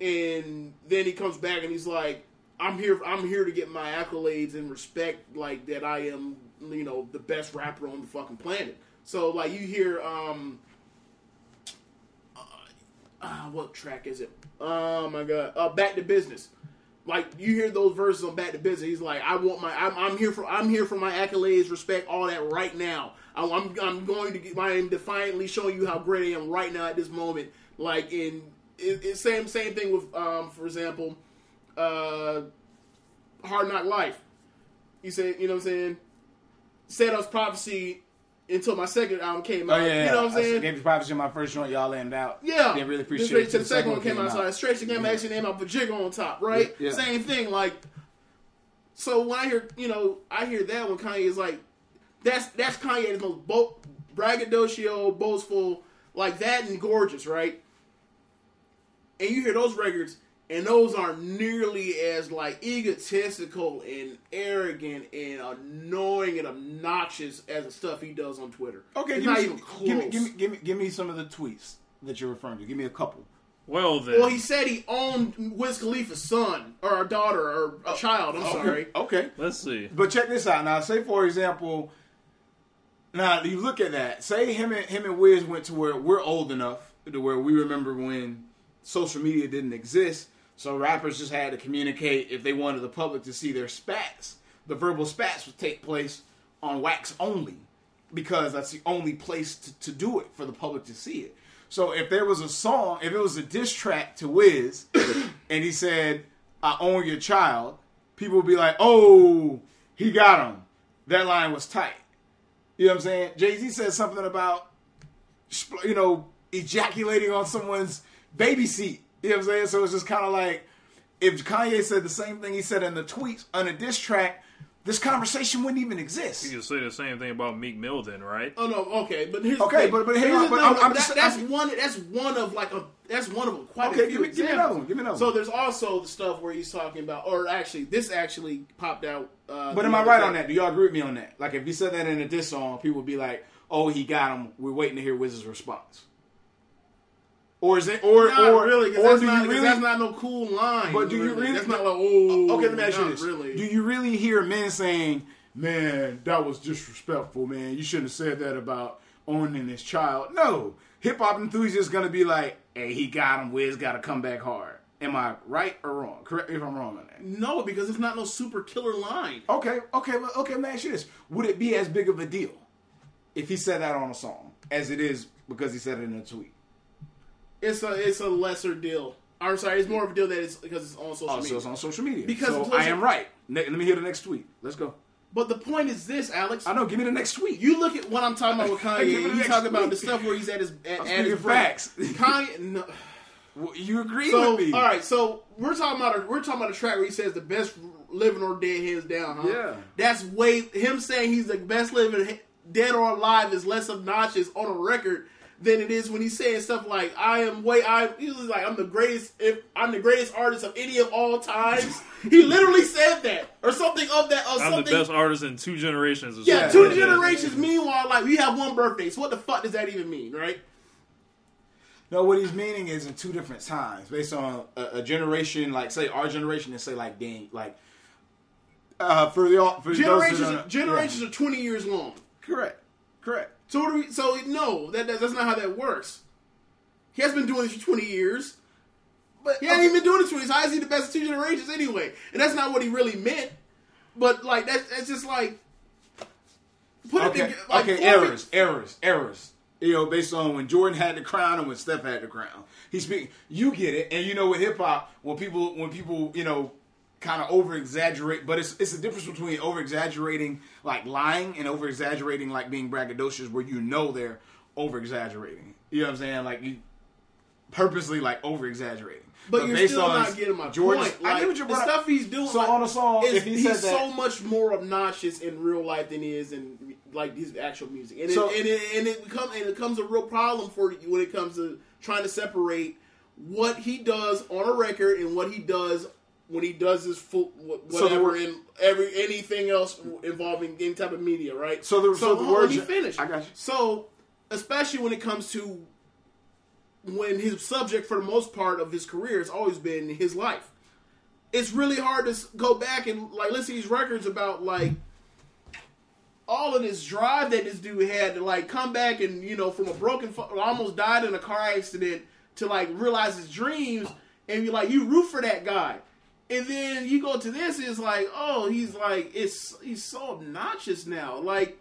and then he comes back and he's like I'm here I'm here to get my accolades and respect like that I am you know the best rapper on the fucking planet so like you hear um uh, uh, what track is it oh my god uh, back to business like you hear those verses on Back to Business. He's like, I want my, I'm, I'm here for, I'm here for my accolades, respect, all that right now. I, I'm, I'm going to, I am defiantly showing you how great I am right now at this moment. Like in, it, it same, same thing with, um, for example, uh, Hard Knock Life. You say, you know what I'm saying? Set us prophecy until my second album came Oh out. yeah, yeah. You know what I'm I saying? gave the prophecy in my first joint. Y'all landed out. Yeah, they really appreciate it. to the second one came out. So straight to game I actually named out Jigga on top, right? Yeah, yeah. Same thing. Like, so when I hear, you know, I hear that when Kanye is like, that's that's Kanye's most bo- braggadocio, boastful, like that and gorgeous, right? And you hear those records, and those aren't nearly as like egotistical and arrogant and annoying and obnoxious as the stuff he does on Twitter. Okay, it's give not me, even some- close. give me, give me, give me, give me some of the tweets that you're referring to. Give me a couple. Well then, Well, he said he owned Wiz Khalifa's son or a daughter or a child. I'm oh, sorry. Okay. let's see. But check this out now. Say for example, now you look at that. Say him and him and Wiz went to where we're old enough to where we remember when social media didn't exist. So rappers just had to communicate if they wanted the public to see their spats. The verbal spats would take place on wax only because that's the only place to, to do it for the public to see it. So if there was a song, if it was a diss track to Wiz, and he said, "I own your child," people would be like, "Oh, he got him." That line was tight. You know what I'm saying? Jay Z said something about, you know, ejaculating on someone's baby seat. You know what I'm saying? So it's just kind of like if Kanye said the same thing he said in the tweets on a diss track, this conversation wouldn't even exist. You can say the same thing about Meek Mill, then, right? Oh no, okay, but here's Okay, the thing. but- but hang Here's on, the but I'm- I'm that- just- that's I'm- one. That's one of like a. That's one of quite Okay, a few give me- give me another one, give me another One. So there's also the stuff where he's talking about, or actually, this actually popped out. Uh, But am I right day. on that? Do y'all agree with me on that? Like if he said that in a diss song, people would be like, "Oh, he got him." We're waiting to hear Wiz's response. Or is it? Or Not or really, or do not, you really? that's not no cool line. but do you really? That's not like oh. okay, let me ask you this: Really? Do you really hear men saying, "Man, that was disrespectful, man. You shouldn't have said that about owning his child"? No, hip hop enthusiasts gonna be like, "Hey, he got him. Wiz got to come back hard." Am I right or wrong? Correct me if I'm wrong on that. no, because it's not no super killer line. Okay, okay, well, okay. Let me ask you this: Would it be as big of a deal if he said that on a song as it is because he said it in a tweet? It's a it's a lesser deal. I'm sorry, it's more of a deal that it's because it's on social Oh, media. so it's on social media. Because so I am right. Ne- let me hear the next tweet. Let's go. But the point is this, Alex. I know. Give me the next tweet. You look at what I'm talking about with Kanye. You talk about the stuff where he's at his at, at his facts. Kanye, no. Well, you agree So with me? all right, so we're talking about a, we're talking about a track where he says the best living or dead hands down. Huh? Yeah. that's way him saying he's the best living dead or alive is less obnoxious on a record than it is when he's saying stuff like I am way I he's like I'm the greatest if I'm the greatest artist of any of all times. he literally said that or something of that or I'm something. the best artist in two generations. Or Yeah, two like that. generations. Meanwhile, like we have one birthday. So what the fuck does that even mean, right? No, what he's meaning is in two different times, based on a, a generation, like say our generation, and say like Dane, like uh, for the for those that Generations, don't- generations are twenty years long. correct, correct. So what do we, so no, that, that that's not how that works. He has been doing this for twenty years. But He hasn't even been doing it twenty. So how is he the best of two generations anyway? And that's not what he really meant. But like that's that's just like put okay, it together. Like, okay, it- errors, errors, errors. You know, based on when Jordan had the crown and when Steph had the crown. He's speaking. You get it, and you know with hip hop, when people when people you know kind of over exaggerate, but it's it's the difference between over exaggerating like lying and over exaggerating like being braggadocious, where you know they're over exaggerating. You know what I'm saying? Like you purposely like over exaggerating. But, you're still not getting my Jordan's- point. I Like, get what you're the stuff he's doing. So like, on a song, is- if he he's that, so much more obnoxious in real life than he is in like his actual music, and So- it, and it, and it becomes and it becomes a real problem for you when it comes to trying to separate what he does on a record and what he does when he does his full wh- So the whatever word- in every anything else involving any type of media, right? So the- so the hold words let you- finish. I got you. So especially when it comes to when his subject for the most part of his career has always been his life. It's really hard to go back and like listen to these records about like all of this drive that this dude had to like come back and you know from a broken almost died in a car accident to like realize his dreams and you're like you root for that guy and then you go to this it's like oh he's like it's he's so obnoxious now like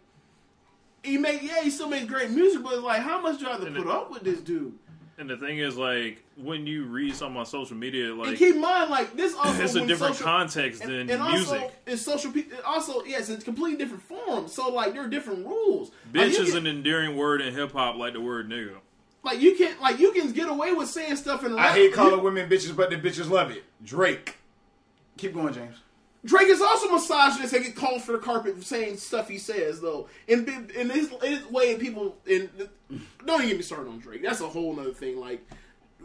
he make yeah he still makes great music but it's like how much do I have to And put it- up with this dude And the thing is, like, when you read something on social media, and like, keep in mind like this also it's a different social- context and, than and also music. it's social pe- also yes it's completely different forms so like there are different rules Bitch you is can- an endearing word in hip hop, like the word nigga. like you can like you can get away with saying stuff in I hate calling women bitches, but the bitches love it. Drake. Keep going, James. Drake is also misogynist and get called for the carpet for saying stuff he says though. In in his, his way, people in don't even get me started on Drake. That's a whole other thing. Like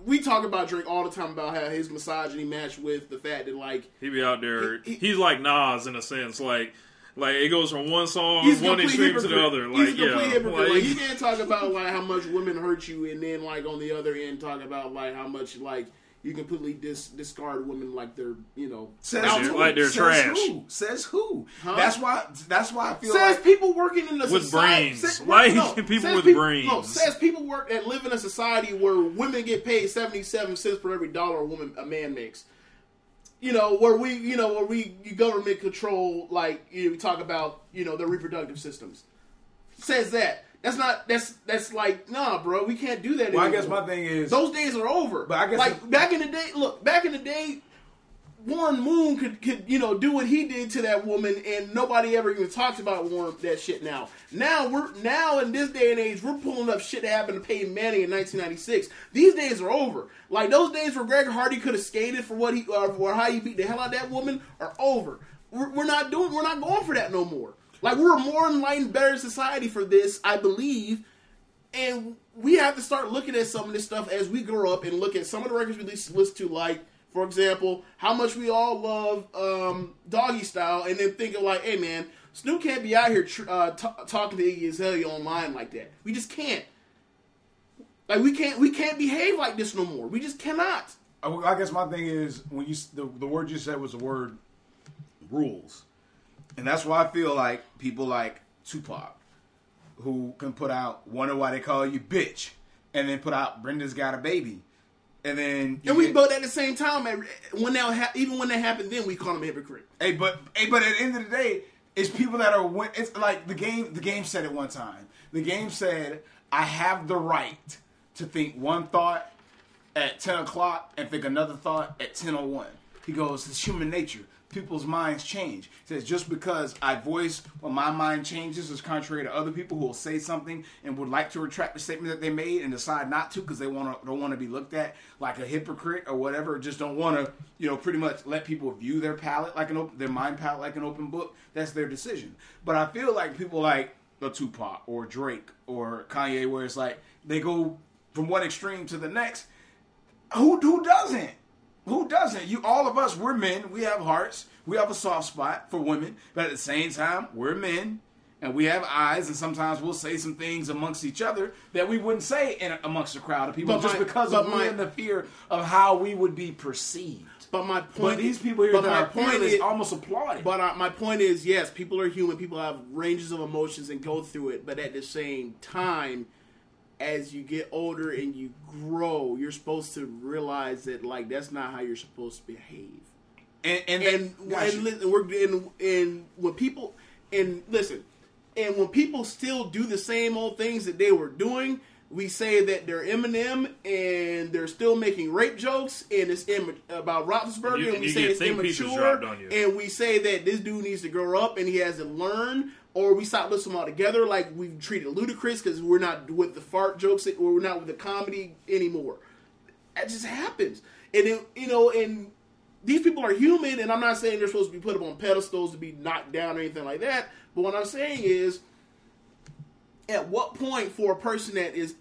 we talk about Drake all the time about how his misogyny matched with the fact that like He be out there. He- he- he's like Nas in a sense, like, like it goes from one song, he's one extreme to hypocrite. the other. he's Like, a complete yeah, hypocrite. like, Like, you can't talk about like how much women hurt you, and then like on the other end talk about like how much like you completely dis- discard women like they're you know Says who? like they're Says trash. Who? Says who? Huh? That's why. That's why I feel says like people working in the With society, brains. says- Like, no, people with people- brains. No, says people work that live in a society where women get paid seventy seven cents for every dollar a woman a man makes. You know where we, you know where we you government control like you know, we talk about you know their reproductive systems. Says that that's not that's that's like nah, bro. We can't do that. Well, I guess my thing is those days are over. But I guess like back in the day, look back in the day, Warren Moon could could you know do what he did to that woman, and nobody ever even talks about Warren that shit now. Now we're now in this day and age, we're pulling up shit that happened to Peyton Manning in 1996. These days are over. Like those days where Greg Hardy could have skated for what he uh, or how he beat the hell out of that woman are over. We're, we're not doing. We're not going for that no more. Like we're a more enlightened, better society for this, I believe and we have to start looking at some of this stuff as we grow up and look at some of the records we listen to, like for example, how much we all love um, Doggystyle, and then think of like, hey man, Snoop can't be out here tr- uh, t- talking to Iggy Azalea online like that. We just can't. Like we can't we can't behave like this no more. We just cannot. I I guess my thing is when you the the word you said was the word rules, and that's why I feel like people like Tupac, who can put out "Wonder Why They Call You Bitch," and then put out "Brenda's Got a Baby," and then And we get- but at the same time, when that ha- even when that happened, then we call him hypocrite. Hey, but hey, but at the end of the day, it's people that are. It's like the game. The game said it one time. The game said, "I have the right to think one thought at ten o'clock and think another thought at ten o one." He goes, "It's human nature. People's minds change." He says, "Just because I voice when my mind changes is contrary to other people who will say something and would like to retract the statement that they made and decide not to because they want to don't want to be looked at like a hypocrite or whatever. Just don't want to, you know, pretty much let people view their palette like an open, their mind palette like an open book. That's their decision. But I feel like people like a Tupac or Drake or Kanye, where it's like they go from one extreme to the next. Who who doesn't? Who doesn't? You all of us, we're men. We have hearts. We have a soft spot for women, but at the same time, we're men, And we have eyes, and sometimes we'll say some things amongst each other that we wouldn't say in amongst a crowd of people But just my- because of my- the fear of how we would be perceived. But my point. But these people here but my point is, almost applaud it. But uh, my point is, yes, people are human. People have ranges of emotions and go through it. But at the same time, as you get older and you grow, you're supposed to realize that like that's not how you're supposed to behave. and and, And they- and, listen, we're and, and when people and listen, and when people still do the same old things that they were doing, we say that they're Eminem and they're still making rape jokes and it's imma- about Roethlisberger You- and we say it's immature dropped on you. and we say that this dude needs to grow up and he has to learn or we stop listening altogether like we've treated Ludacris because we're not with the fart jokes or we're not with the comedy anymore that just happens and it, you know and these people are human and i'm not saying they're supposed to be put up on pedestals to be knocked down or anything like that but what i'm saying is at what point for a person that is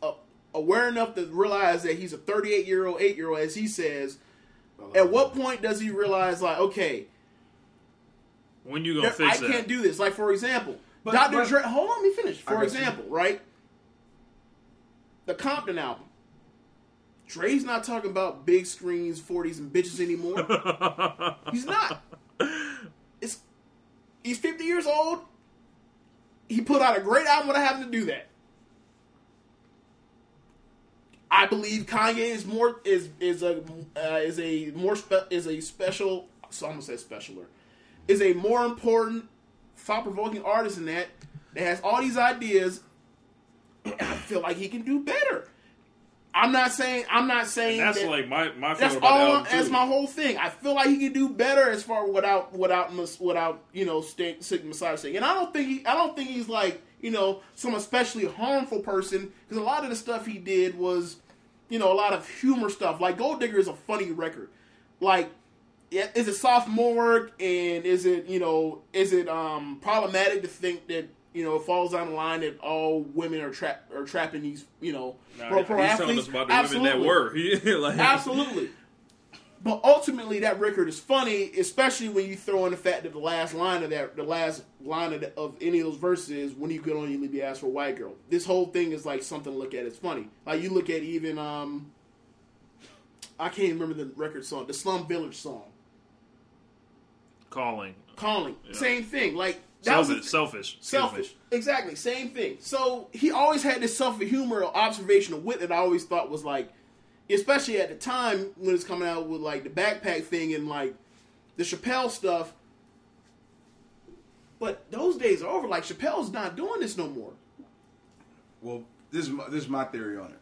aware enough to realize that he's a 38 year old 8 year old as he says uh-huh. at what point does he realize like okay When you gonna there- fix I that? can't do this. Like for example, But- Dr. but- Dre. Hold on, let me finish. For got you. example, right, the Compton album. Dre's not talking about big screens, forties, and bitches anymore. he's not. It's he's fifty years old. He put out a great album without having to do that. I believe Kanye is more is is a uh, is a more spe- is a special. So I'm gonna say specialer. Is a more important, thought provoking artist in that. That has all these ideas. I feel like he can do better. I'm not saying I'm not saying That's that, like my my that's feeling about the all. That's my whole thing. I feel like he can do better as far without without without you know sick massage thing. And I don't think he. I don't think he's like you know some especially harmful person because a lot of the stuff he did was you know a lot of humor stuff. Like Gold Digger is a funny record. Like is it sophomore work and is it you know is it um problematic to think that you know it falls down the line that all women are trap are trapping these you know Nah, pro, pro athletes? telling us about the Absolutely. women that were. Like, Absolutely. But ultimately, that record is funny, especially when you throw in the fact that the last line of that, the last line of, the, of any of those verses "When you could only leave the ass for a white girl." This whole thing is like something to look at. It's funny. Like you look at even um, I can't even remember the record song, the Slum Village song, calling "Calling." Yeah. Same thing. Like that was a- selfish, selfish, Selfish. Exactly. Same thing. So he always had this self humor or observational wit that I always thought was like, especially at the time when it's coming out with like the backpack thing and like the Chappelle stuff. But those days are over. Like Chappelle's not doing this no more. Well, this is my, this is my theory on it.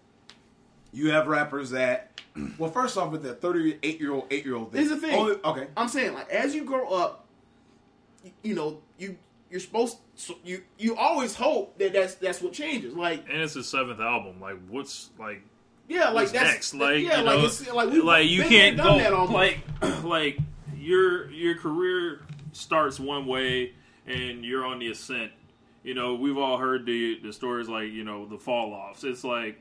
You have rappers that, well, first off, with the thirty-eight year old, eight year old thing. Here's the thing. Only- okay, I'm saying like as you grow up, you, you know you you're supposed so you you always hope that that's that's what changes. Like And it's his seventh album. Like, what's like yeah, like that's next? Like, yeah, you like know, it's like we've like you can't there, done go that like like your your career starts one way and you're on the ascent. You know, we've all heard the the stories like you know the fall offs. It's like.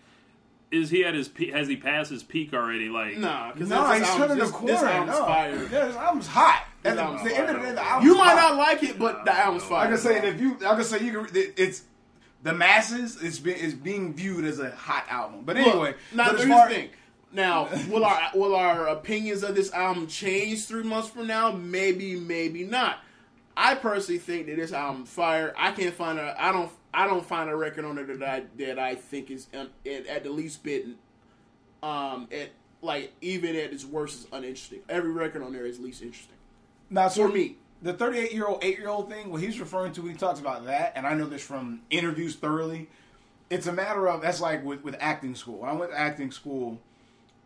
Is he at his peak? Has he passed his peak already? Like, Nah, because no, he's turning the this, corner. this album's no. fire. Yeah, this album's hot. At the, the end of the day, the album's You might hot. not like it, but the album's fire. I can say if you, I can say you can. it- It's the masses. It's being it's being viewed as a hot album. But Look, anyway, now but here's the thing. Now, will our will our opinions of this album change three months from now? Maybe, maybe not. I personally think that this album's fire. I can't find a. I don't. I don't find a record on it that I that I think is um, at, at the least bit, um, at like even at its worst is uninteresting. Every record on there is least interesting. Now, so For me. the 38 year old, 8 year old thing, what he's referring to when he talks about that, and I know this from interviews thoroughly, it's a matter of, that's like with, with acting school. When I went to acting school,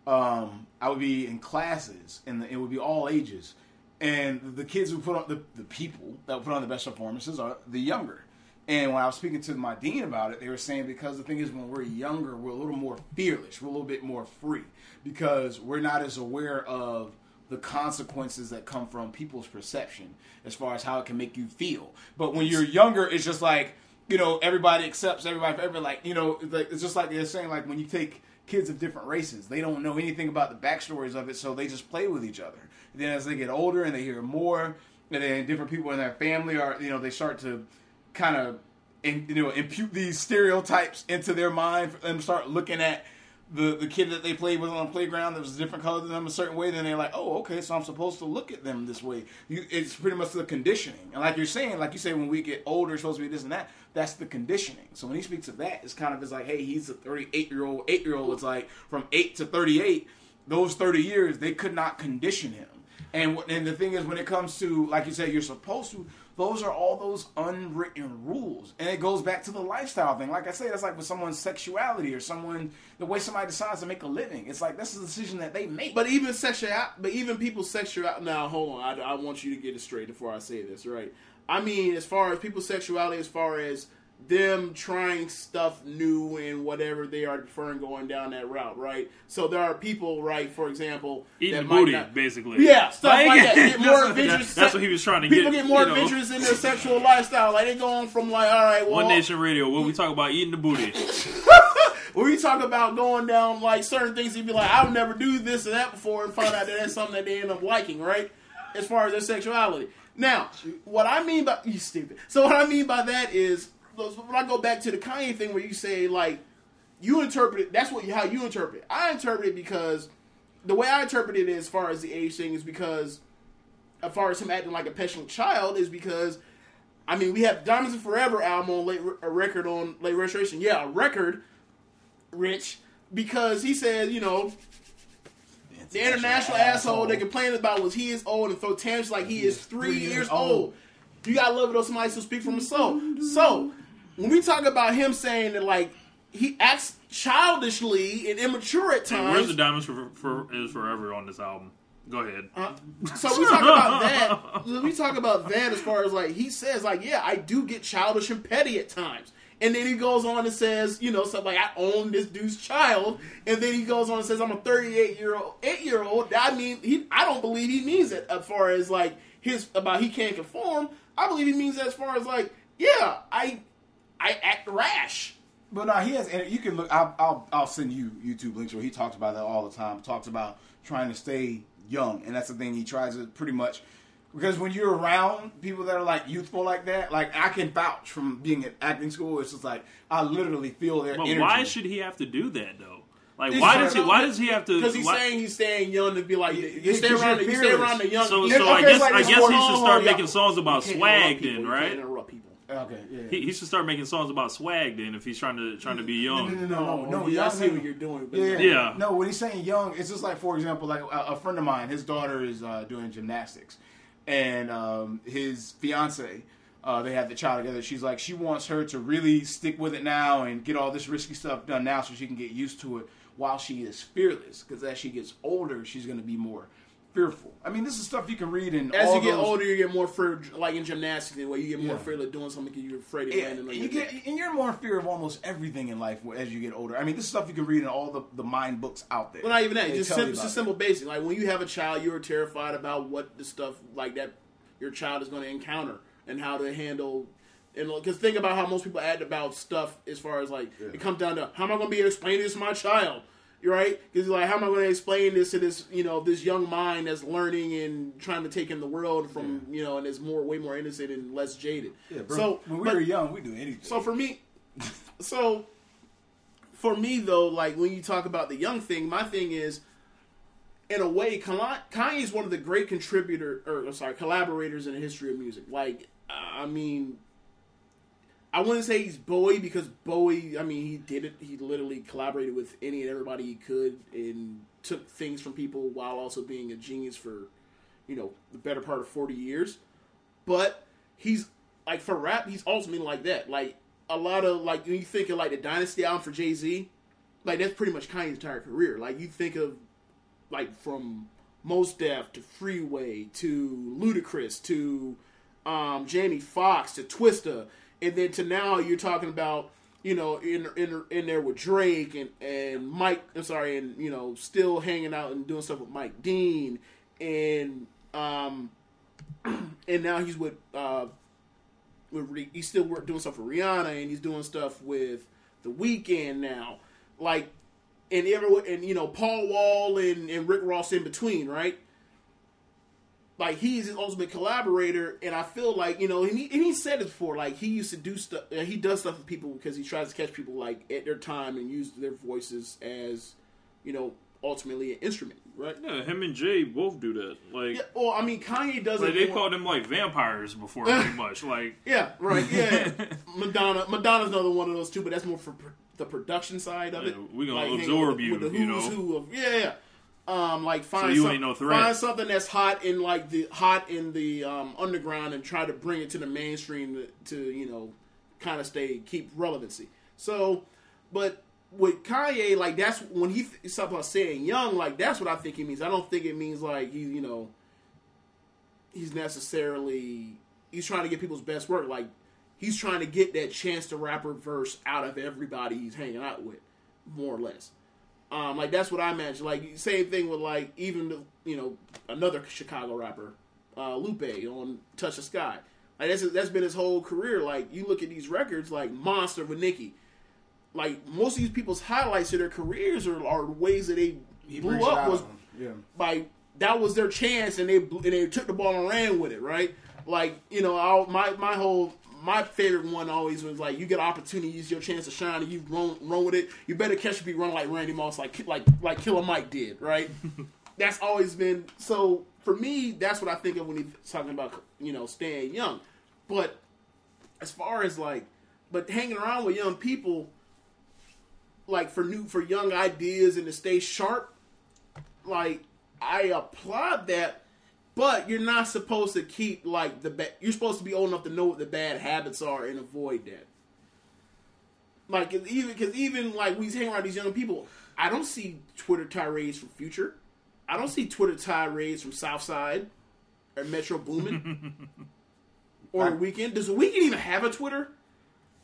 um, I would be in classes, and it would be all ages. And the kids who put on, the, the people that put on the best performances are the younger. And when I was speaking to my dean about it, they were saying because the thing is, when we're younger, we're a little more fearless, we're a little bit more free because we're not as aware of the consequences that come from people's perception as far as how it can make you feel. But when you're younger, it's just like you know everybody accepts everybody. Everybody like you know it's it's just like they're saying like when you take kids of different races, they don't know anything about the backstories of it, so they just play with each other. then as they get older and they hear more, and then different people in their family are you know they start to kind of and you know impute these stereotypes into their mind and start looking at the the kid that they played with on the playground that was a different color than them a certain way, then they're like, oh, okay, so I'm supposed to look at them this way. You, it's pretty much the conditioning, and like you're saying, like you say, when we get older, it's supposed to be this and that. That's the conditioning. So when he speaks of that, it's kind of it's like, hey, he's a 38 year old, eight year old. It's like from eight to 38, those 30 years they could not condition him. And and the thing is, when it comes to like you said, you're supposed to. Those are all those unwritten rules, and it goes back to the lifestyle thing. Like I say, that's like with someone's sexuality or someone the way somebody decides to make a living. It's like that's a decision that they make. But even sexual, but even people's sexual. Now, hold on. I, I want you to get it straight before I say this. Right? I mean, as far as people's sexuality, as far as them trying stuff new and whatever they are preferring going down that route. Right? So there are people, right? For example, Eating that the might booty, not- basically. Yeah, stuff like that. Get more That's- adventurous. That's what he was trying to People get. People get more you know. adventurous in their sexual lifestyle. Like they going from like, all right, well, One Nation Radio, where we talk about eating the booty. when we talk about going down like certain things, you'd be like, I've never do this or that before, and find out that that's something that they end up liking, right? As far as their sexuality. Now, what I mean by you stupid. So what I mean by that is when I go back to the Kanye thing, where you say like you interpret it. That's what how you interpret it. I interpret it because the way I interpret it as far as the age thing is because as far as him acting like a petulant child is because I mean we have Diamonds and Forever album on late a record on late registration. Yeah, a record, Rich, because he said you know the international asshole they complained about was he is old and throw tantrums like he is three years old. You gotta love it though somebody still speak from the soul. So when we talk about him saying that like he acts childishly and immature at And where's the diamonds for, for is forever on this album? Go ahead. Uh, so we talk about that. We talk about that as far as like he says, like, yeah, I do get childish and petty at times. And then he goes on and says, you know, something like I own this dude's child. And then he goes on and says, I'm a 38 year old, eight year old. I mean, he, I don't believe he means it as far as like his about he can't conform. I believe he means that as far as like, yeah, I, I act rash. But no, he has. And you can look. I'll, I'll I'll send you YouTube links where he talks about that all the time. Talks about trying to stay young, and that's the thing he tries to pretty much. Because when you're around people that are like youthful like that, like I can vouch from being at acting school. It's just like I literally feel their But energy. why should he have to do that though? Like, He's why does he? Why does he have to? Because he's why- saying he's staying young to be like you Yeah, stay 'cause around you're stay around the young. So, you- so I guess like I guess he should start making songs about You can't swag interrupt people. then, right? Can't interrupt people. Okay, yeah. He, he should start making songs about swag then if he's trying to trying to be young. no, no, no, no, no. yeah, I see what you're doing. But Yeah, no. Yeah. No, when he's saying young, it's just like, for example, like a, a friend of mine, his daughter is uh, doing gymnastics, and um, his fiance, uh, they have the child together. She's like, she wants her to really stick with it now and get all this risky stuff done now, so she can get used to it while she is fearless. Because as she gets older, she's going to be more fearful. I mean, this is stuff you can read in. As you get those- older, you get more fear, like in gymnastics, where you get more Yeah. fear of doing something because you're afraid of Yeah, landing you get, and you're more in fear of almost everything in life as you get older. I mean, this is stuff you can read in all the, the mind books out there. Well, not even that. Just, tell sim- you just simple basic. Like when you have a child, you are terrified about what the stuff like that your child is going to encounter and how to handle. And because think about how most people act about stuff as far as like it comes down to how am I going to be able to explain this to my child, You're right? Because like, how am I going to explain this to this you know this young mind that's learning and trying to take in the world from you know and is more way more innocent and less jaded. Yeah, bro. So when we but- were young, we do anything. so for me, so for me though, like when you talk about the young thing, my thing is, in a way, Kanye is one of the great contributor or I'm sorry collaborators in the history of music. Like, I mean, I wouldn't say he's Bowie because Bowie, I mean, he did it. He literally collaborated with any and everybody he could and took things from people while also being a genius for, you know, the better part of forty years. But he's like for rap, he's ultimately like that. Like a lot of like when you think of like the Dynasty album for Jay Z, like that's pretty much Kanye's entire career. Like you think of like from Mos Def to Freeway to Ludacris to um, Jamie Foxx to Twista, and then to now you're talking about you know in in in there with Drake and and Mike. I'm sorry, and you know still hanging out and doing stuff with Mike Dean and um and now he's with uh with he's still doing stuff with Rihanna and he's doing stuff with The Weeknd now, like and everyone and you know Paul Wall and, and Rick Ross in between, right? Like he's his ultimate collaborator, and I feel like you know, and he, and he said it before, like he used to do stuff. Uh, he does stuff with people because he tries to catch people like at their time and use their voices as, you know, ultimately an instrument, right? Yeah, him and Jay both do that. Like, Yeah. Well, I mean, Kanye does like it. they more- called them like vampires before, pretty much. Like, Yeah, right. Yeah, Madonna. Madonna's another one of those too, but that's more for pr- the production side of Yeah, it. We're gonna hanging absorb you, with the you know. who of yeah, yeah. Um, like find you some- ain't no threat. Find something that's hot in like the hot in the um, underground and try to bring it to the mainstream to, to you know kind of stay keep relevancy. So, but with Kanye, like that's when he th- talks about saying young, like that's what I think he means. I don't think it means like he, you know, he's necessarily he's trying to get people's best work. Like he's trying to get that chance to rapper verse out of everybody he's hanging out with, more or less. Um, like that's what I imagine. Like same thing with like even the, you know another Chicago rapper, uh, Lupe on Touch the Sky. Like that's that's been his whole career. Like you look at these records, like Monster with Nicki. Like most of these people's highlights of their careers are, are ways that they He blew up was. Yeah. like that was their chance and they blew- and they took the ball and ran with it, right? Like you know, I, my my whole my favorite one always was like you get an opportunity, use your chance to shine, and you run run with it. You better catch me run like Randy Moss, like like like Killer Mike did, right? that's always been so for me. That's what I think of when he's talking about you know staying young. But as far as like, but hanging around with young people, like for new for young ideas and to stay sharp, like I applaud that. But you're not supposed to keep like the bad. You're supposed to be old enough to know what the bad habits are and avoid that. Like even because even like we hang around these young people, I don't see Twitter tirades from Future. I don't see Twitter tirades from Southside or Metro Boomin or the Weeknd. Does Weeknd even have a Twitter?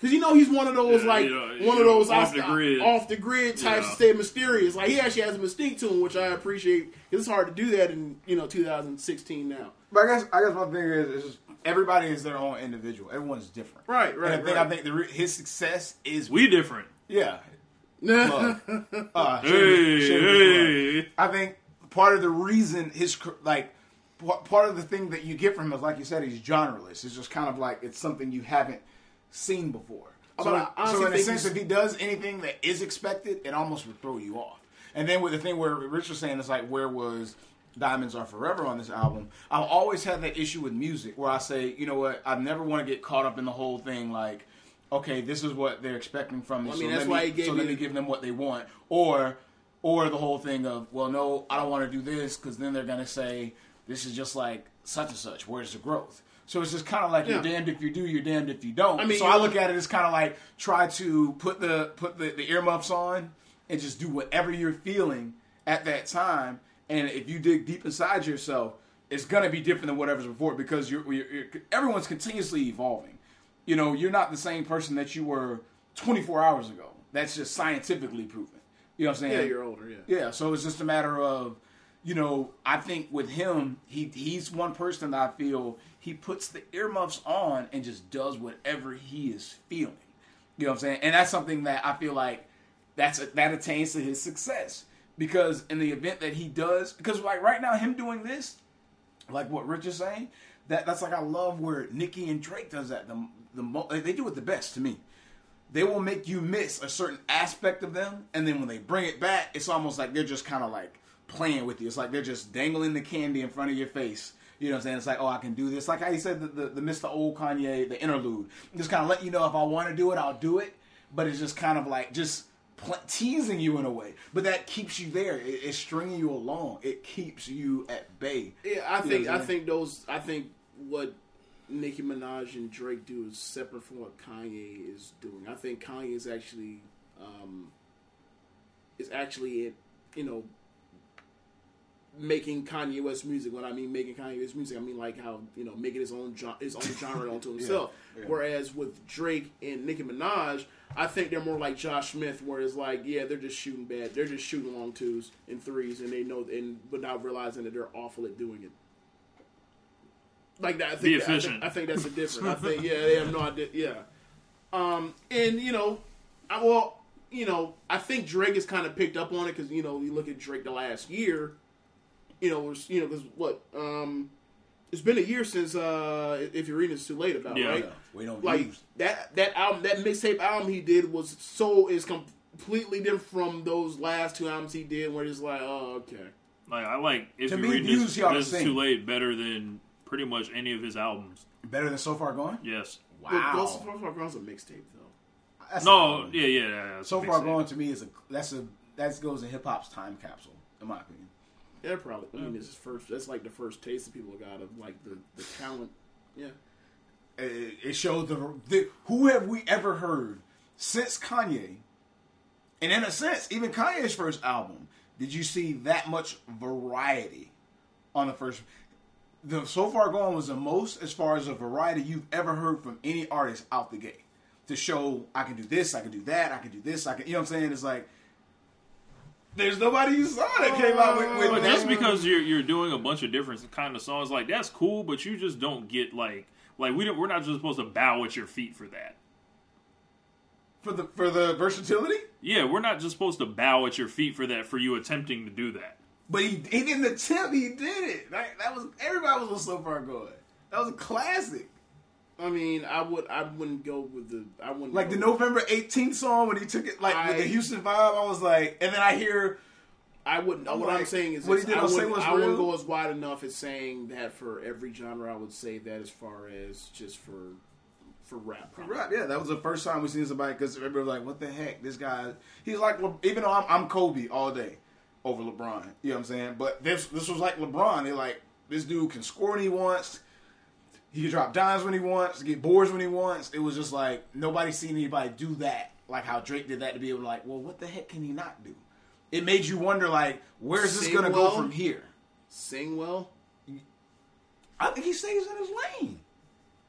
Because you know he's one of those Yeah, like you know, one you of those off the grid. off the grid types Yeah. to stay mysterious. Like he actually has a mystique to him, which I appreciate. 'cause it's hard to do that in you know 2016 now. But I guess I guess my thing is, is just everybody is their own individual. Everyone's different. Right, right, And I think right. I think the, his success is we different. yeah. Love. Uh, Hey, shameless- shameless love. hey. I think part of the reason his like part of the thing that you get from him is like you said he's genreless. It's just kind of like it's something you haven't seen before. Oh, but So, I honestly so in a think sense, if he does anything that is expected, it almost would throw you off. And then with the thing where Rich was saying, it's like where was Diamonds Are Forever on this album? I've always had that issue with music where I say, you know what, I never want to get caught up in the whole thing like. Okay, this is what they're expecting from me. I mean, so that's let why me, he gave so let me give them what they want, or or the whole thing of well, no, I don't want to do this because then they're gonna say this is just like such and such. Where's the growth? So it's just kind of like Yeah. you're damned if you do, you're damned if you don't. I mean, so I look at it as kind of like try to put the put the, the earmuffs on and just do whatever you're feeling at that time. And if you dig deep inside yourself, it's gonna be different than whatever's before because you're, you're, you're everyone's continuously evolving. You know, you're not the same person that you were 24 hours ago. That's just scientifically proven. You know what I'm saying? Yeah, you're older. Yeah. Yeah, so it's just a matter of, you know, I think with him, he he's one person that I feel he puts the earmuffs on and just does whatever he is feeling. You know what I'm saying? And that's something that I feel like that's that attains to his success because in the event that he does, because like right now, him doing this, like what Rich is saying, that that's like I love where Nicki and Drake does that. The the mo- they do it the best to me they will make you miss a certain aspect of them, and then when they bring it back, it's almost like they're just kind of like playing with you. It's like they're just dangling the candy in front of your face. You know what I'm saying? It's like, oh, I can do this. Like I said, the, the, the Mr. Old Kanye, the interlude. Just kind of let you know if I want to do it, I'll do it. But it's just kind of like just pl- teasing you in a way. But that keeps you there. It, it's stringing you along. It keeps you at bay. Yeah, I You think I'm I think those I think what Nicki Minaj and Drake do is separate from what Kanye is doing. I think Kanye is actually um, is actually it, you know making Kanye West music. When I mean making Kanye West music, I mean like how you know making his own gen- his own genre onto himself. yeah. Whereas with Drake and Nicki Minaj, I think they're more like Josh Smith, where it's like yeah they're just shooting bad, they're just shooting long twos and threes, and they know and without realizing that they're awful at doing it. Like that, I think Be I think- efficient. I think, that's a different. I think yeah, they have no idea. Yeah, um, and you know, I, well, you know, I think Drake has kind of picked up on it because you know you look at Drake the last year, you know, was you know because what um, It's been a year since uh if you're reading it's too late about Yeah. right. Yeah, we don't Like use. that that album that mixtape album he did was so is completely different from those last two albums he did where it's like oh okay Like I like if To you me, read views this, y'all the this is same. too late better than pretty much any of his albums. Better than so far gone. Yes. Wow. Those so far gone a mixtape though. That's No. Yeah. Yeah. yeah So far thing. gone to me is a that's a that goes in hip hop's time capsule, in my opinion. Yeah, probably. I mean, mm-hmm. it's his first. That's like the first taste that people got of like the the talent. Yeah. It, it showed the, the who have we ever heard since Kanye, and in a sense, even Kanye's first album. Did you see that much variety on the first? The so far gone was the most as far as a variety you've ever heard from any artist out the gate. To show I can do this, I can do that, I can do this, I can. You know what I'm saying? It's like there's nobody you saw that came out with. with But that. just because you're you're doing a bunch of different kind of songs, like that's cool, but you just don't get like like we don't, we're not just supposed to bow at your feet for that. for the for the versatility. Yeah, we're not just supposed to bow at your feet for that for you attempting to do that. But he, he didn't attempt. He did it. That, that was everybody was so far going. That was a classic. I mean, I would. I wouldn't go with the. I wouldn't Like the November 18th song when he took it like with the Houston vibe. I was like, and then I hear I wouldn't. I'm what I'm saying is, what he this, did I wouldn't, I wouldn't go as wide enough as saying that for every genre. I would say that as far as just for for rap. probably. Right, yeah, that was the first time we seen somebody because everybody was like, "What the heck?" This guy, he's like, even though I'm, I'm Kobe all day over LeBron, you know what I'm saying? But this this was like LeBron. They're like, this dude can score when he wants. He can drop dimes when he wants, get boards when he wants. It was just like nobody's seen anybody do that, like how Drake did that to be able to like, well, what the heck can he not do? It made you wonder, like, where's this Sing gonna well. go from here? Sing well. I think he stays in his lane.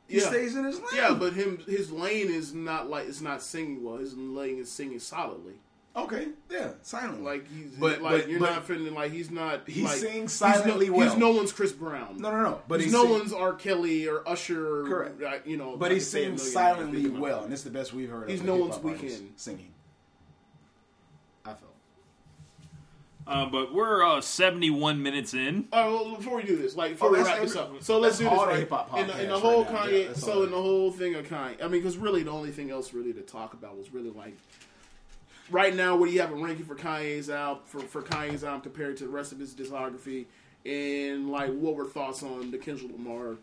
He Yeah. stays in his lane. Yeah, but him his lane is not like it's not singing well. His lane is singing solidly. Okay, yeah, silently. Like he's But- like but- you're but- not feeling like he's not. He like, sings he's silently no, well. He's no one's Chris Brown. no, no, no. But he's he no sing- one's R. Kelly or Usher. Correct. uh, You know, But I he could say a sings silently things about well, and it's the best we've heard. He's of a no hip-hop one's Weeknd. singing. I felt. Uh, but we're uh, 71 minutes in. All right, well, before we do this, like before Oh, we that's wap this every- up, so let's do this all the right. hip-hop in, the, in the whole right. Kanye, Yeah, so all. in the whole thing of Kanye, I mean, because really the only thing else really to talk about was really like right now, what do you have a ranking for Kanye's out for for Kanye's album compared to the rest of his discography, and like what were thoughts on the Kendrick Lamar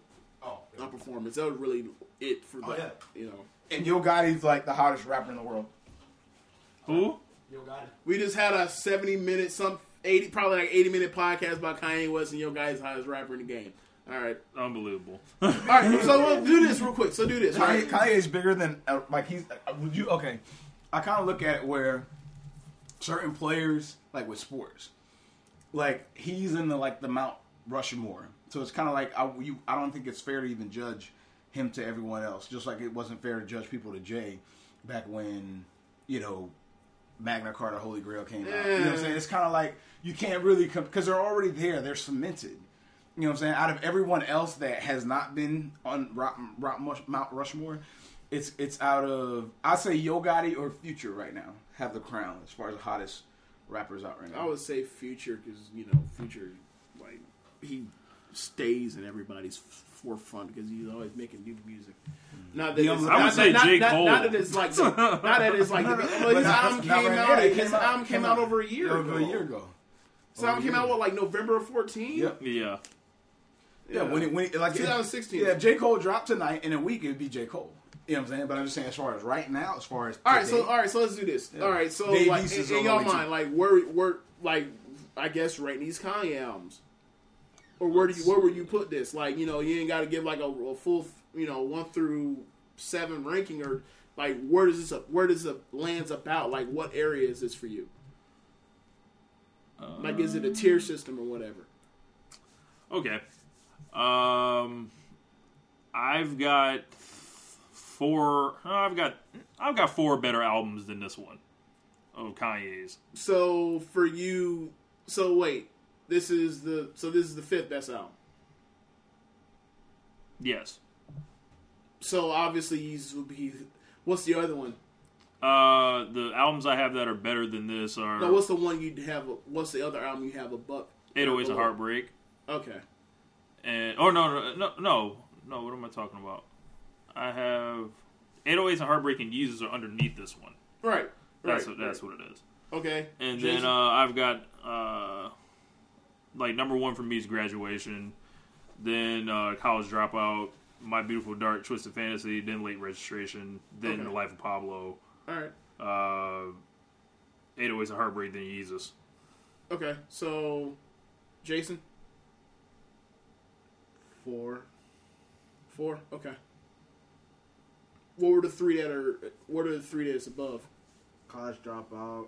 Oh, uh, performance? That was really it for Oh, that, you know. and Yo Gotti's like the hottest rapper in the world. Who? Yo Gotti. We just had a seventy minute, some eighty, probably like eighty minute podcast about Kanye West and Yo Gotti's hottest rapper in the game. All right, Unbelievable. all right. So we'll do this real quick. So do this. Kanye, Right? Kanye's bigger than uh, like he's. Uh, would you okay? I kind of look at it where certain players, like with sports, like he's in the like the Mount Rushmore. So it's kind of like I, you, I don't think it's fair to even judge him to everyone else. Just like it wasn't fair to judge people to Jay back when you know Magna Carta, Holy Grail came out. You know what I'm saying? It's kind of like you can't really because they're already there. They're cemented. You know what I'm saying? Out of everyone else that has not been on Mount Rushmore, it's it's out of I say Yo Gotti or Future right now have the crown as far as the hottest rappers out right now. I would say Future because you know Future, like he stays in everybody's forefront because he's always making new music. Mm-hmm. Not that Yeah, it's, I would not, say not, J. not, Cole. Not that it's like the, not that it's like the, well, his not- album came right out. now. It His came out- album came came out out over a year over ago. a year ago. His album came out what like November of fourteen. Yep. Yeah. Yeah, when it, when it, like 2016. Yeah, if J Cole dropped tonight in a week, it'd be J Cole. You know what I'm saying? But I'm just saying, as far as right now, as far as All right, today, so all right, so let's do this. Yeah. All right, so Dave like in, in on your mind, too. like where where like I guess rating these Kanye albums, or where do you where would you put this? Like you know, you ain't got to give like a, a full you know one through seven ranking, or like where does this where does it lands about? Like what area is this for you? Like is it a tier system or whatever? Okay. Um, I've got four. uh, I've got I've got four better albums than this one of Kanye's. So for you, so wait, this is the so this is the fifth best album. Yes. So obviously he's he, what's the other one? Uh, the albums I have that are better than this are No, what's the one you have? What's the other album you have above? 808s and below? Heartbreak Okay. and oh no no no no no. What am I talking about? I have 808s and Heartbreaking Yeezus are underneath this one. Right. That's right, what that's right. what it is. Okay. And Jason? then uh, I've got uh, like number one for me is graduation, then uh, college dropout, my beautiful dark twisted fantasy, then late registration, then Okay. the life of Pablo, All right. uh, 808s and heartbreak, then Yeezus. Okay. So, Jason, Four. four. Okay. What were the three that are? What are the three that's above? College dropout,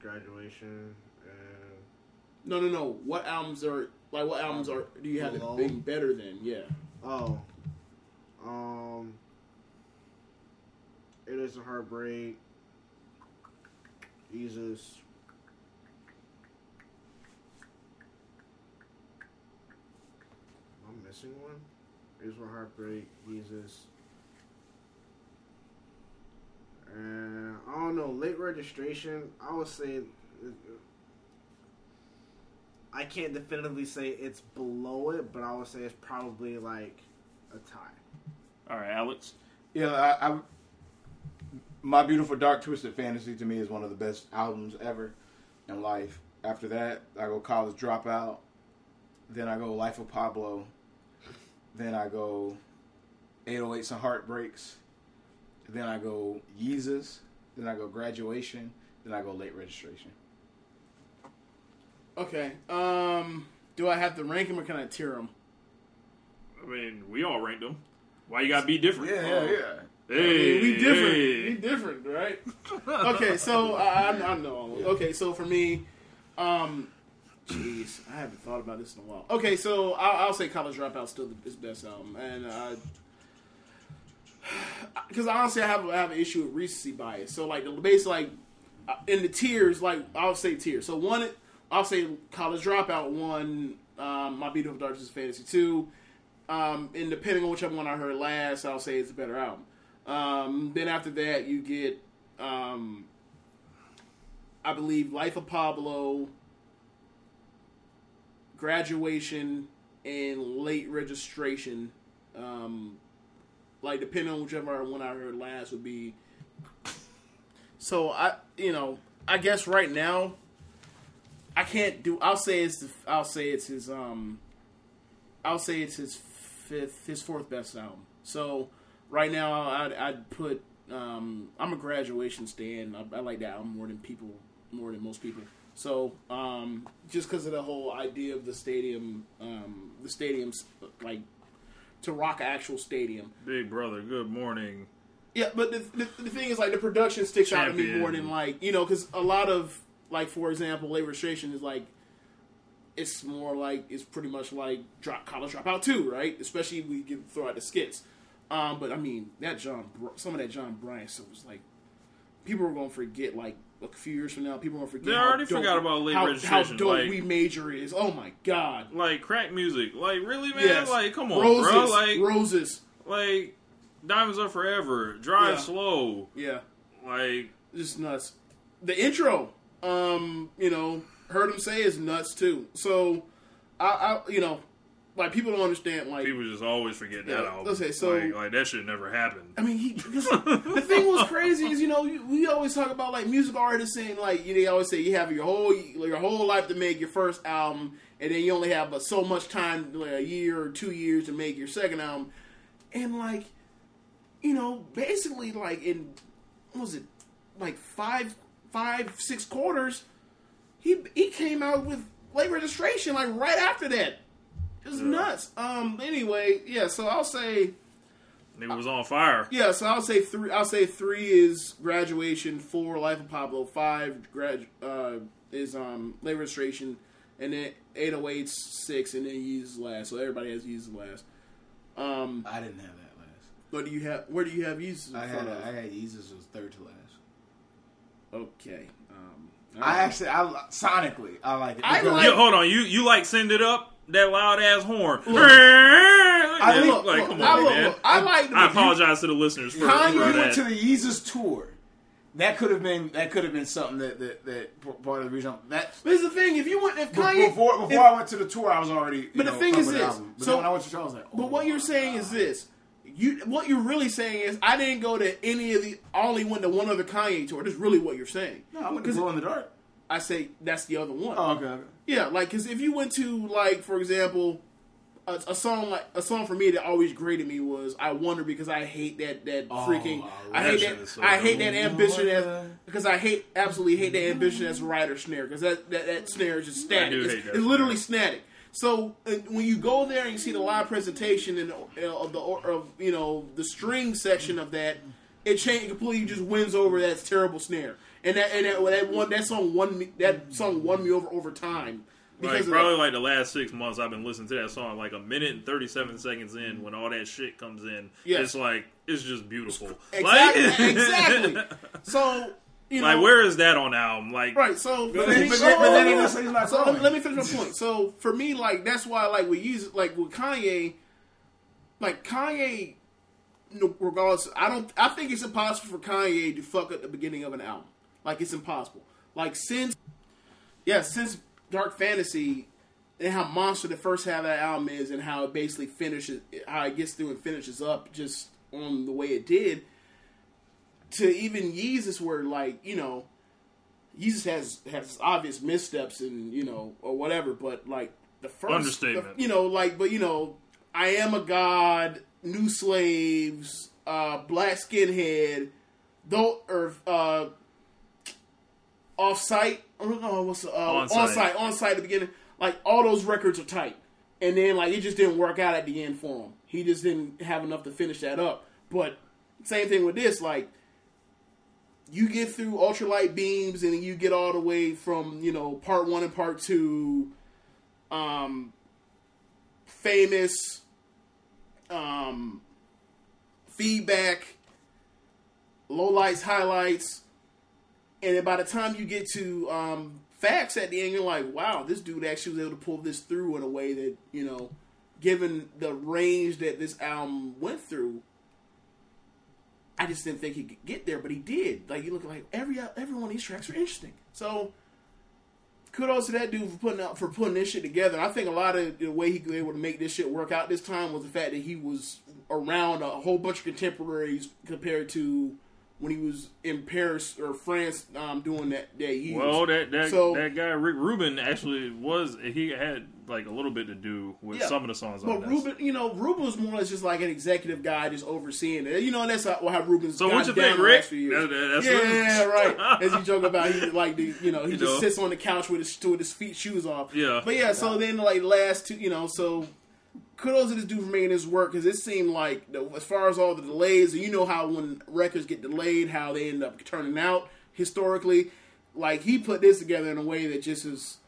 graduation, and No, no, no. What albums are like? What albums are? Do you have it Below? being better than? Yeah. oh, um, it is a heartbreak. Yeezus. I'm missing one. It is a heartbreak. Yeezus. And I don't know. Late registration. I would say. I can't definitively say it's below it, but I would say it's probably like a tie. All right, Alex. Yeah, I, I, my beautiful dark twisted fantasy to me is one of the best albums ever in life. After that, I go college dropout. Then I go Life of Pablo. Then I go 808s and Heartbreaks. Then I go Yeezus. Then I go graduation. Then I go late registration. Okay. Um. Do I have to rank them or can I tier them? I mean, we all ranked them. Why you gotta be different? yeah. Yeah, yeah. Hey, we different. hey. We different, right? okay, so I, I, I know. Okay, so for me, um, jeez, I haven't thought about this in a while. Okay, so I'll, I'll say College Dropout still his best album, and uh, because honestly, I have I have an issue with recency bias. So like the base, like uh, in the tiers, like I'll say tiers. So one, I'll say College Dropout. One, um, My Beautiful Dark Twisted Fantasy. Two, um, and depending on whichever one I heard last, I'll say it's a better album. Um, then after that, you get, um, I believe, Life of Pablo, Graduation, and Late Registration. Um, like depending on whichever one I heard last would be. So I, you know, I guess right now, I can't do. I'll say it's. The, I'll say it's his. Um, I'll say it's his fifth, his fourth best album. So right now, I'd, I'd put. Um, I'm a graduation stand. I, I like that album more than people, more than most people. So um, just because of the whole idea of the stadium, um, the stadiums like to rock an actual stadium. Big brother, good morning. Yeah, but the, the, the thing is, like, the production sticks out to me more than like you know, because a lot of like, for example, Labor registration is like, it's more like it's pretty much like drop college dropout too, right? Especially we give throw out the skits. Um, but I mean, that John, some of that Jon Brion stuff was like, people are gonna forget like a few years from now. People are gonna forget. They already dope- forgot about late how, registration, How dope like- we major is. Oh my god. Like crack music. Like really, man. Yes. Like come on, roses, bro. Like roses. like diamonds are forever. Drive Yeah. slow. Yeah. Like just nuts. The intro, um, you know, heard him say is nuts too. So, I, I you know, like people don't understand. Like, people just always forget that Yeah, album. okay, so- like, like that shit never happened. I mean, he the thing was crazy is you know we always talk about like music artists saying like you- know, they always say you have your whole your whole life to make your first album, and then you only have uh, so much time, like a year or two years to make your second album, and like, you know, basically like in what was it like five five six quarters, he he came out with late registration like right after that. It was nuts. Um. Anyway, yeah. So I'll say. Nigga was on fire. Yeah, so I'll say three. I'll say three is graduation. Four, Life of Pablo. Five, grad uh, is um late registration, and then eight oh eight six, and then Yeezus last. So everybody has Yeezus last. Um, I didn't have that last. what do you have? Where do you have Yeezus? in I had front of? I had Yeezus was third to last. Okay. Um, I actually, I sonically, I like it. I like- Yo, hold on. You you like send it up that loud ass horn? I look, like, look, come I look, man. look, I like. I apologize to the listeners for, Kanye for went that. to the Yeezus tour, that could have been that could have been something that that, that part of the reason that. But here's the thing: if you went, if Kanye, before before if- I went to the tour, I was already. You But the thing is this, album. But so- then when I went to the show, I was like, oh, But what you're saying is this: you what you're really saying is I didn't go to any of the. I only went to one other Kanye tour. That's really what you're saying. no, I went to 'Cause Glow in the Dark. I say that's the other one. Oh, okay. okay. Yeah, like because if you went to like for example, a, a song like a song for me that always graded me was "I Wonder" because I hate that that freaking I hate that so I hate that ambition as because I hate absolutely hate that ambition as a writer snare because that, that that snare is just static. do It's, hate that it's literally static. So uh, when you go there and you see the live presentation and uh, of the or- of you know the string section of that, it change completely just wins over that terrible snare. And that and that, that one that song won me that song won me over over time Like because of probably that. like the last six months, I've been listening to that song like a minute and thirty seven seconds in. When all that shit comes in, Yes. it's like it's just beautiful. exactly Like, exactly. So you know like where is that on the album? Like right? So But then, but then, but then he doesn't say So let me, let me finish my point. So for me, like that's why, like we use like with Kanye, like Kanye, regardless, I don't. I think it's impossible for Kanye to fuck up the beginning of an album. Like it's impossible. Like since, yeah, since Dark Fantasy. And how monster the first half of that album is, and how it basically finishes, how it gets through and finishes up just on the way it did. To even Yeezus, where like you know, Yeezus has has obvious missteps and you know or whatever, but like the first Understatement. the- you know, like but you know, I am a god, new slaves, uh, black skinhead, though or uh, off site no, what's uh, on On-site. site on site at the beginning. Like all those records are tight, and then like it just didn't work out at the end for him. He just didn't have enough to finish that up. But same thing with this, like you get through ultralight beams and you get all the way from you know part one and part two um famous um feedback low lights highlights and then by the time you get to um facts at the end you're like wow this dude actually was able to pull this through in a way that you know given the range that this album went through I just didn't think he could get there, but he did. Like you look like every every one of these tracks are interesting. So kudos to that dude for putting out for putting this shit together. I think a lot of the way he was able to make this shit work out this time was the fact that he was around a whole bunch of contemporaries compared to when he was in Paris or France um, doing that that year. Well, that that, So- that guy Rick Rubin actually was he had like a little bit to do with Yeah. some of the songs But on this. Rubin, you know, Rubin was more or less just like an executive guy, just overseeing it. You know, and that's how, how Rubin's. So what gotten you down think, Rick? last few years. That- that- that's yeah, what- right. As you joke about, he like the, you know, he You just know. sits on the couch with his with his feet shoes off. Yeah. But yeah, so then like last two, you know, so kudos to this dude for making this work because it seemed like the, as far as all the delays, you know how when records get delayed, how they end up turning out historically. Like he put this together in a way that just is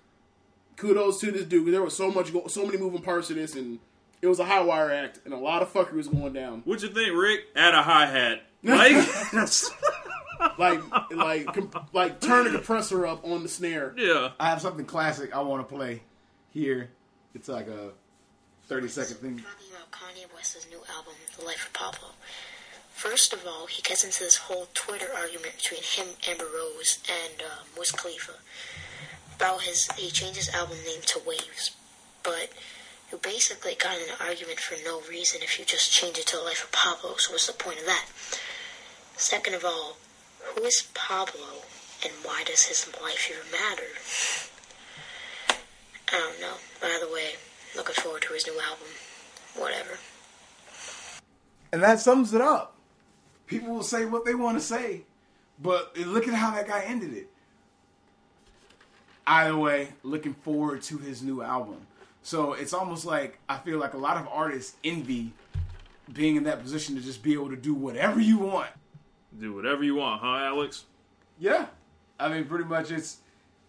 kudos to this dude. 'cause there was so much, so many moving parts to this, and it was a high wire act, and a lot of fuckery was going down. What you think, Rick? Add a hi hat. Like Like, like, comp- like turn the compressor up on the snare. yeah. I have something classic I want to play here. It's like a 30 second thing. talking about Kanye West's new album, The Life of Pablo. First of all, he gets into this whole Twitter argument between him, Amber Rose, and um, Wiz Khalifa about his. He changed his album name to Waves, but you basically got in an argument for no reason if you just change it to The Life of Pablo. So what's the point of that? Second of all, who is Pablo, and why does his life even matter? I don't know. By the way, looking forward to his new album. Whatever. And that sums it up. People will say what they want to say, but look at how that guy ended it. Either way, looking forward to his new album. So it's almost like I feel like a lot of artists envy being in that position to just be able to do whatever you want. Do whatever you want, huh, Alex? Yeah. I mean, pretty much it's.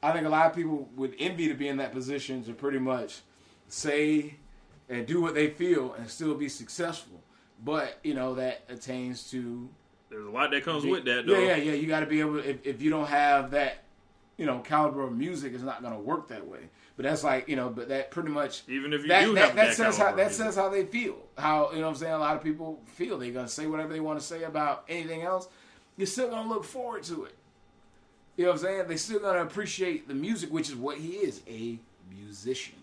I think a lot of people would envy to be in that position to pretty much say and do what they feel and still be successful. But, you know, that attains to. There's a lot that comes with that, though. Yeah, yeah, yeah. You got to be able. If, if you don't have that, you know, caliber of music, it's not going to work that way. But that's like you know, but that pretty much. Even if you that, do that, have that that says how that music. says how they feel. How you know what I'm saying? A lot of people feel they're gonna say whatever they want to say about anything else. you're still gonna look forward to it. You know what I'm saying? They still gonna appreciate the music, which is what he is, a musician.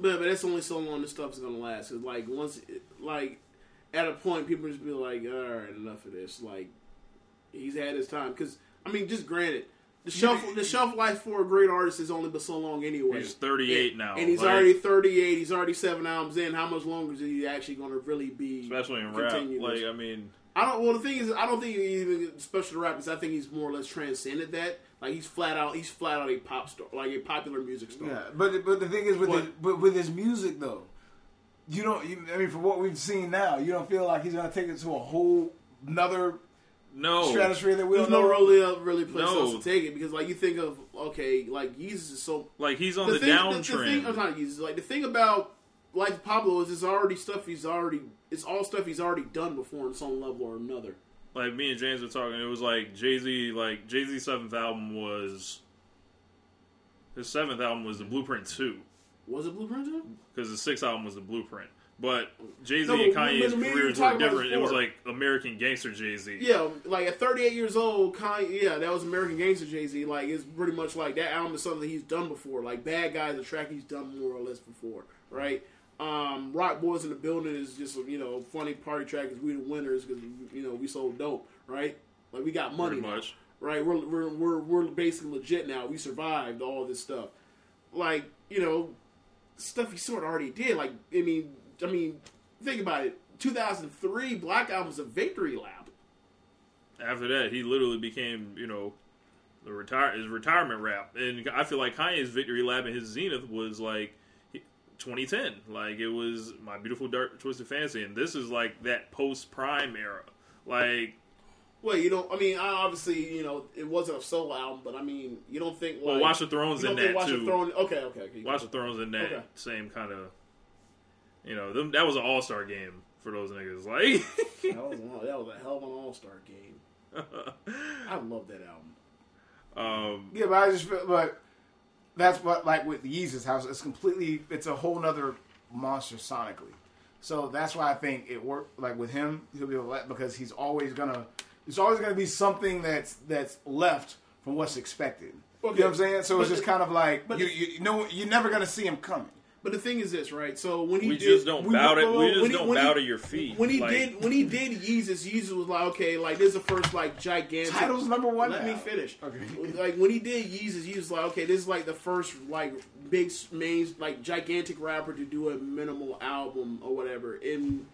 But, but that's only so long this stuff's gonna last. Cause like once, it- like at a point, people just be like, "All right, enough of this." Like he's had his time. Because I mean, just granted, the shelf the shelf life for a great artist is only but so long anyway. He's 38 and, now, and he's like- already 38. He's already seven albums in. How much longer is he actually going to really be? especially in rap. continue Like? I mean, I don't. Well, the thing is, I don't think he even special to rap is I think he's more or less transcended that. Like he's flat out, he's flat out a pop star, like a popular music star. Yeah, but but the thing is with What? his, but with his music though, you don't. You, I mean, for what we've seen now, you don't feel like he's gonna take it to a whole another no. stratosphere that we There's don't no know. really uh, really place No. else to take it because like you think of okay, like Yeezus is so Like he's on the, thing, downtrend. thing, I'm not Yeezus. Like the thing about like Pablo is it's already stuff he's already it's all stuff he's already done before in some level or another. like me and James were talking, it was like Jay Z. Like Jay Z's seventh album was his seventh album was the Blueprint Two Was it Blueprint Two? because the sixth album was the Blueprint. But Jay Z No, and Kanye's careers were different. It was like American Gangster Jay Z. Yeah, like at 38 years old, Kanye, yeah, that was American Gangster Jay Z. Like it's pretty much like that album is something he's done before. Like Bad Guys, a track he's done more or less before, right? Um, Rock Boys in the Building is just a, you know funny party track because we the winners because you know we sold dope, right? Like we got money Pretty now, much. right? We're, we're we're we're basically legit now. We survived all this stuff, like you know stuff he sort of already did. Like I mean, I mean, think about it. 2003 Black Album was a victory lap. After that, he literally became you know the retire his retirement rap, and I feel like Kanye's victory lap in his zenith was like. 2010, like it was my beautiful dark twisted fantasy, and this is like that post prime era. Like, Well, you don't. I mean, I obviously, you know, it wasn't a solo album, but I mean, you don't think like well, Watch the Thrones in that Watch too. Throne. Okay, okay, okay. Watch the Thrones in that Okay. same kind of, you know, them, that was an all star game for those niggas. Like, that was a, that was a hell of an All Star game. I love that album. um, Yeah, but I just feel, but that's what like with Yeezus House, it's completely, it's a whole nother monster sonically. So that's why I think it worked. Like with him, he'll be able to because he's always gonna, It's always gonna be something that's that's left from what's expected. You know what I'm saying? So it's just kind of like but you, you, you know you're never gonna see him coming. But the thing is this, right? So when he we did, just don't we- bow to, well, we just when he- don't when bow he- to your feet. When he Like, did, when he did Yeezus, Yeezus was like, okay, like this is the first like gigantic. Title's number one Let now. me finish. Okay. Like when he did Yeezus, he was like, okay, this is like the first like big main like gigantic rapper to do a minimal album or whatever. And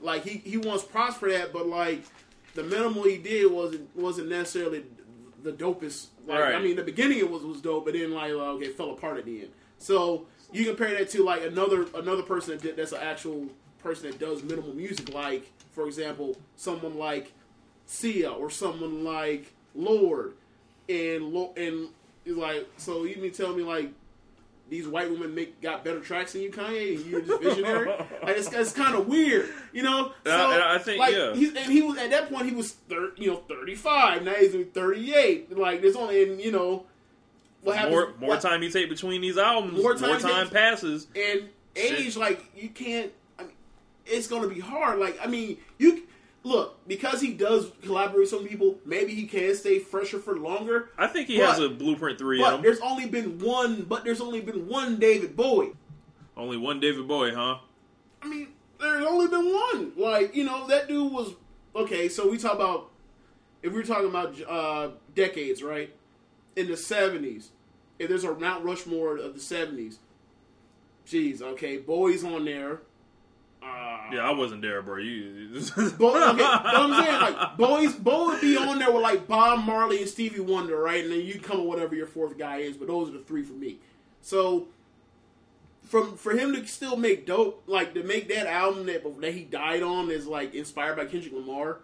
like he he wants props for that, but like the minimal he did wasn't wasn't necessarily the dopest. Like I mean, the beginning it was was dope, but then like okay, it fell apart at the end. So you compare that to like another another person that did, that's an actual person that does minimal music, like for example, someone like Sia or someone like Lorde, and and like so you mean tell me like these white women make got better tracks than you, Kanye, and you're just visionary? like it's, it's kind of weird, you know. And I- and I think, like, yeah. he's, and he was at that point he was thir- you know 35. Now he's 38. Like there's only and you know what happens more more what- time you take between these albums, More more time time, passes. and Shit. age like you can't I mean, it's gonna be hard like i mean you look because he does collaborate with some people maybe he can stay fresher for longer I think he But- has a blueprint three but there's only been one but there's only been one david bowie Only one David Bowie, huh? i mean there's only been one like you know that dude was okay so we talk about if we're talking about uh decades right in the 70s if there's a mount rushmore of the 70s jeez okay bowie's on there uh, Yeah, I wasn't there, bro. You, Bo- okay, know I'm saying? Like Bowie's Bowie would be on there with like Bob Marley and Stevie Wonder, right? And then you come with whatever your fourth guy is, but those are the three for me. So from for him to still make dope, like to make that album that that he died on is like inspired by Kendrick Lamar.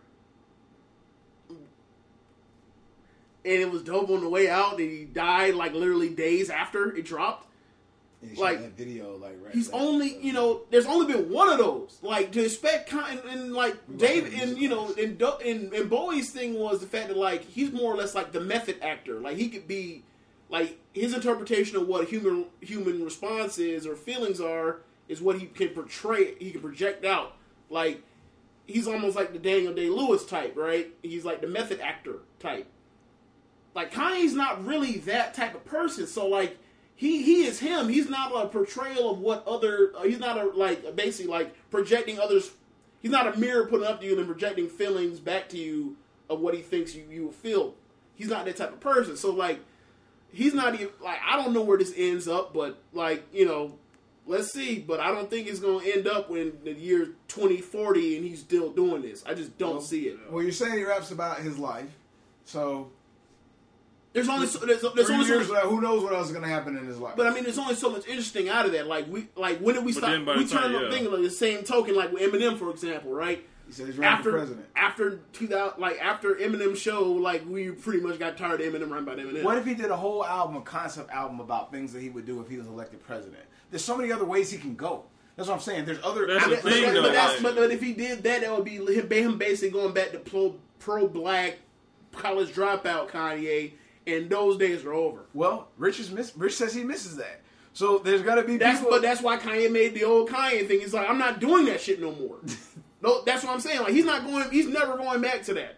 And it was dope on the way out, and he died like literally days after it dropped. Like- that video, like right. He's there. only, you know, there's only been one of those. Like to expect, Con- and, and like David, and you know, and, Do- and and Bowie's thing was the fact that like he's more or less like the method actor. Like he could be, like his interpretation of what human human response is or feelings are is what he can portray. He can project out. Like he's almost like the Daniel Day Lewis type, right? He's like the method actor type. Like Kanye's not really that type of person. So like he he is him. He's not a portrayal of what other. Uh, he's not a like basically like projecting others. He's not a mirror putting up to you and projecting feelings back to you of what he thinks you you will feel. He's not that type of person. So like he's not even like I don't know where this ends up, but like you know, let's see. But I don't think it's going to end up in the year 2040 and he's still doing this. I just don't see it. Well, you're saying he raps about his life, so There's only so, there's, there's three only so much, who knows what else is going to happen in his life? but I mean, there's only so much interesting out of that. Like we like when did we But stop? then by We the time- turned up yeah. thinking like the same token, like with Eminem, for example, right? he said he's running After for president. after 2000, like after Eminem show, like we pretty much got tired of Eminem running by Eminem. What if he did a whole album, a concept album about things that he would do if he was elected president? There's so many other ways he can go. That's what I'm saying. There's other. That's the But, but, thing, but though, that's, but, but if he did that, that would be him, him basically going back to pro, pro black college dropout Kanye, and those days are over. well, Rich is miss. Rich says he misses that. So there's got to be That's people. but that's why Kanye made the old Kanye thing. He's like, I'm not doing that shit no more. no, that's what I'm saying. Like he's not going. He's never going back to that.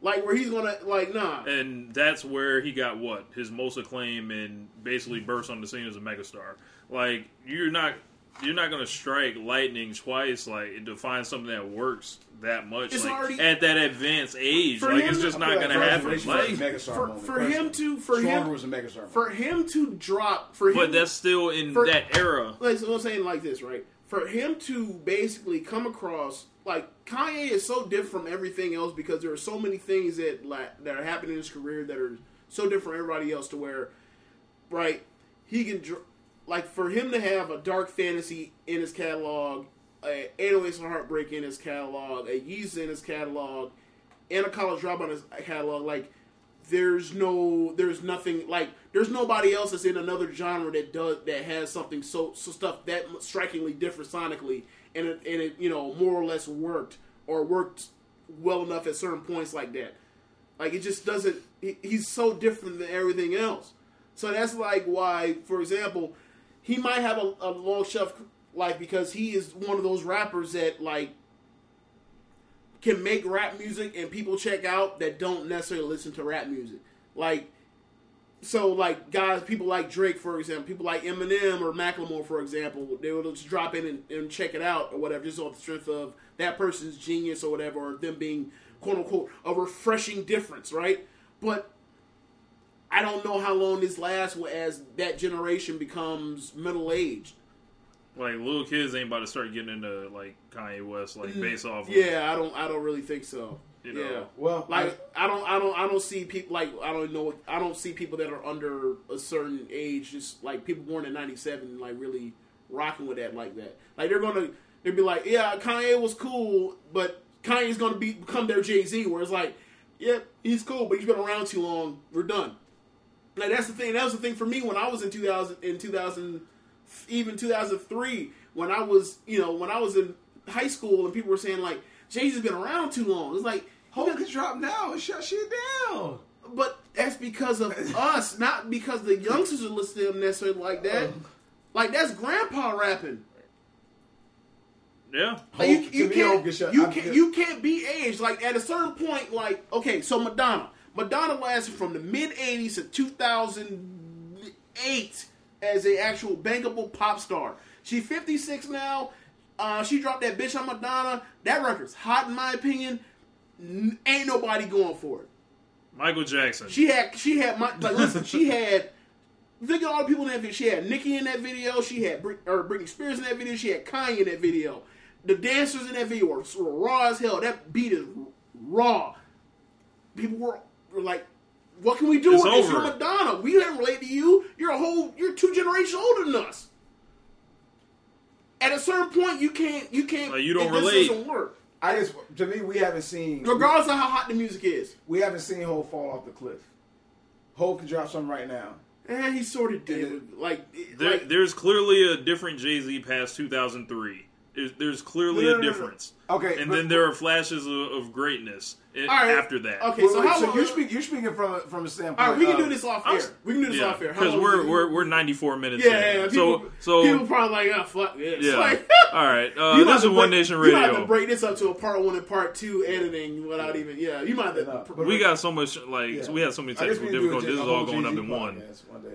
Like where he's gonna like nah. and that's where he got what his most acclaim and basically burst on the scene as a megastar. Like you're not you're not gonna strike lightning twice like to find something that works that much like, already- at that advanced age. Like him- it's just not gonna happen. Rich Like, megastar For, for him to for Stronger him was a megastar. for him to drop for him but that's still in For- that era. like so I'm saying like this, right? For him to basically come across like Kanye is so different from everything else because there are so many things that like that are happening in his career that are so different from everybody else to where, right? He can dr- like for him to have a dark fantasy in his catalog, a 808s and Heartbreak in his catalog, a Yeezus in his catalog, and a college dropout in his catalog, like there's no there's nothing like there's nobody else that's in another genre that does that has something so so stuff that strikingly different sonically and it, and it you know more or less worked or worked well enough at certain points like that. Like it just doesn't he, he's so different than everything else. So that's like why for example he might have a, a long shelf life because he is one of those rappers that like can make rap music and people check out that don't necessarily listen to rap music. Like, so like guys, people like Drake, for example, people like Eminem or Macklemore, for example, they will just drop in and, and check it out or whatever, just off the strength of that person's genius or whatever, or them being quote unquote a refreshing difference, right? But I don't know how long this lasts as that generation becomes middle aged. Like little kids ain't about to start getting into like Kanye West like based off. Of, Mm, Yeah, I don't. I don't really think so. You know. yeah. Well, like I don't. I don't. I don't see people like I don't know. I don't see people that are under a certain age, just like people born in '97, like really rocking with that like that. Like they're gonna. They'd be like, yeah, Kanye was cool, but Kanye's gonna be become their Jay Z, where it's like, yeah, he's cool, but he's been around too long. We're done. Like that's the thing. That was the thing for me when I was in 2000, in 2000, even 2003, when I was, you know, when I was in high school, and people were saying like, Jay Z's been around too long. It's like, Hov can drop now and shut shit down. but that's because of us, not because the youngsters are listening to him necessarily like that. Uh-huh. Like that's grandpa rapping. Yeah. Like, you, Hov- you to me, Hov can't you can't you can't be aged. Like at a certain point, like okay, so Madonna, Madonna lasted from the mid '80s to 2008 as a actual bankable pop star. She's 56 now. Uh, she dropped that Bitch I'm Madonna. That record's hot in my opinion. N- ain't nobody going for it. Michael Jackson. She had she had my like listen, she had think of all the people in that video. She had Nicki in that video, she had Brit, or Britney Spears in that video, she had Kanye in that video. The dancers in that video were, were raw as hell. That beat is raw. People were like, "What can we do It's with this? over. You're Madonna. We didn't relate to you. You're a whole. You're two generations older than us." At a certain point, you can't. You can't. Like, you don't it- this relate. doesn't work. I just to me we haven't seen Regardless of how hot the music is. we haven't seen Hov fall off the cliff. Hov can drop something right now. Eh, he sort of did. Like, There, like there's clearly a different Jay Z past 2003. Is, there's clearly No, no, a no, no. difference. Okay, and but- then there are flashes of, of greatness i- All right. after that. Okay, Wait, so wait, how so long? you're, speak, you're speaking from a, from a standpoint. all right, we can of- do this off I'm air. We can do this Yeah, off air. Because we're we're we're 94 minutes. Yeah, in. yeah, yeah. People, so so people probably like, oh fuck this. yeah. Like, All right, uh, you might this is to One break- Nation You might have to break this up to a part one and part two editing without even. Yeah, you might have to. Yeah, but- We got so much like Yeah. we had so many I guess technical we can do a difficulties. This is all going up in one. podcast one day.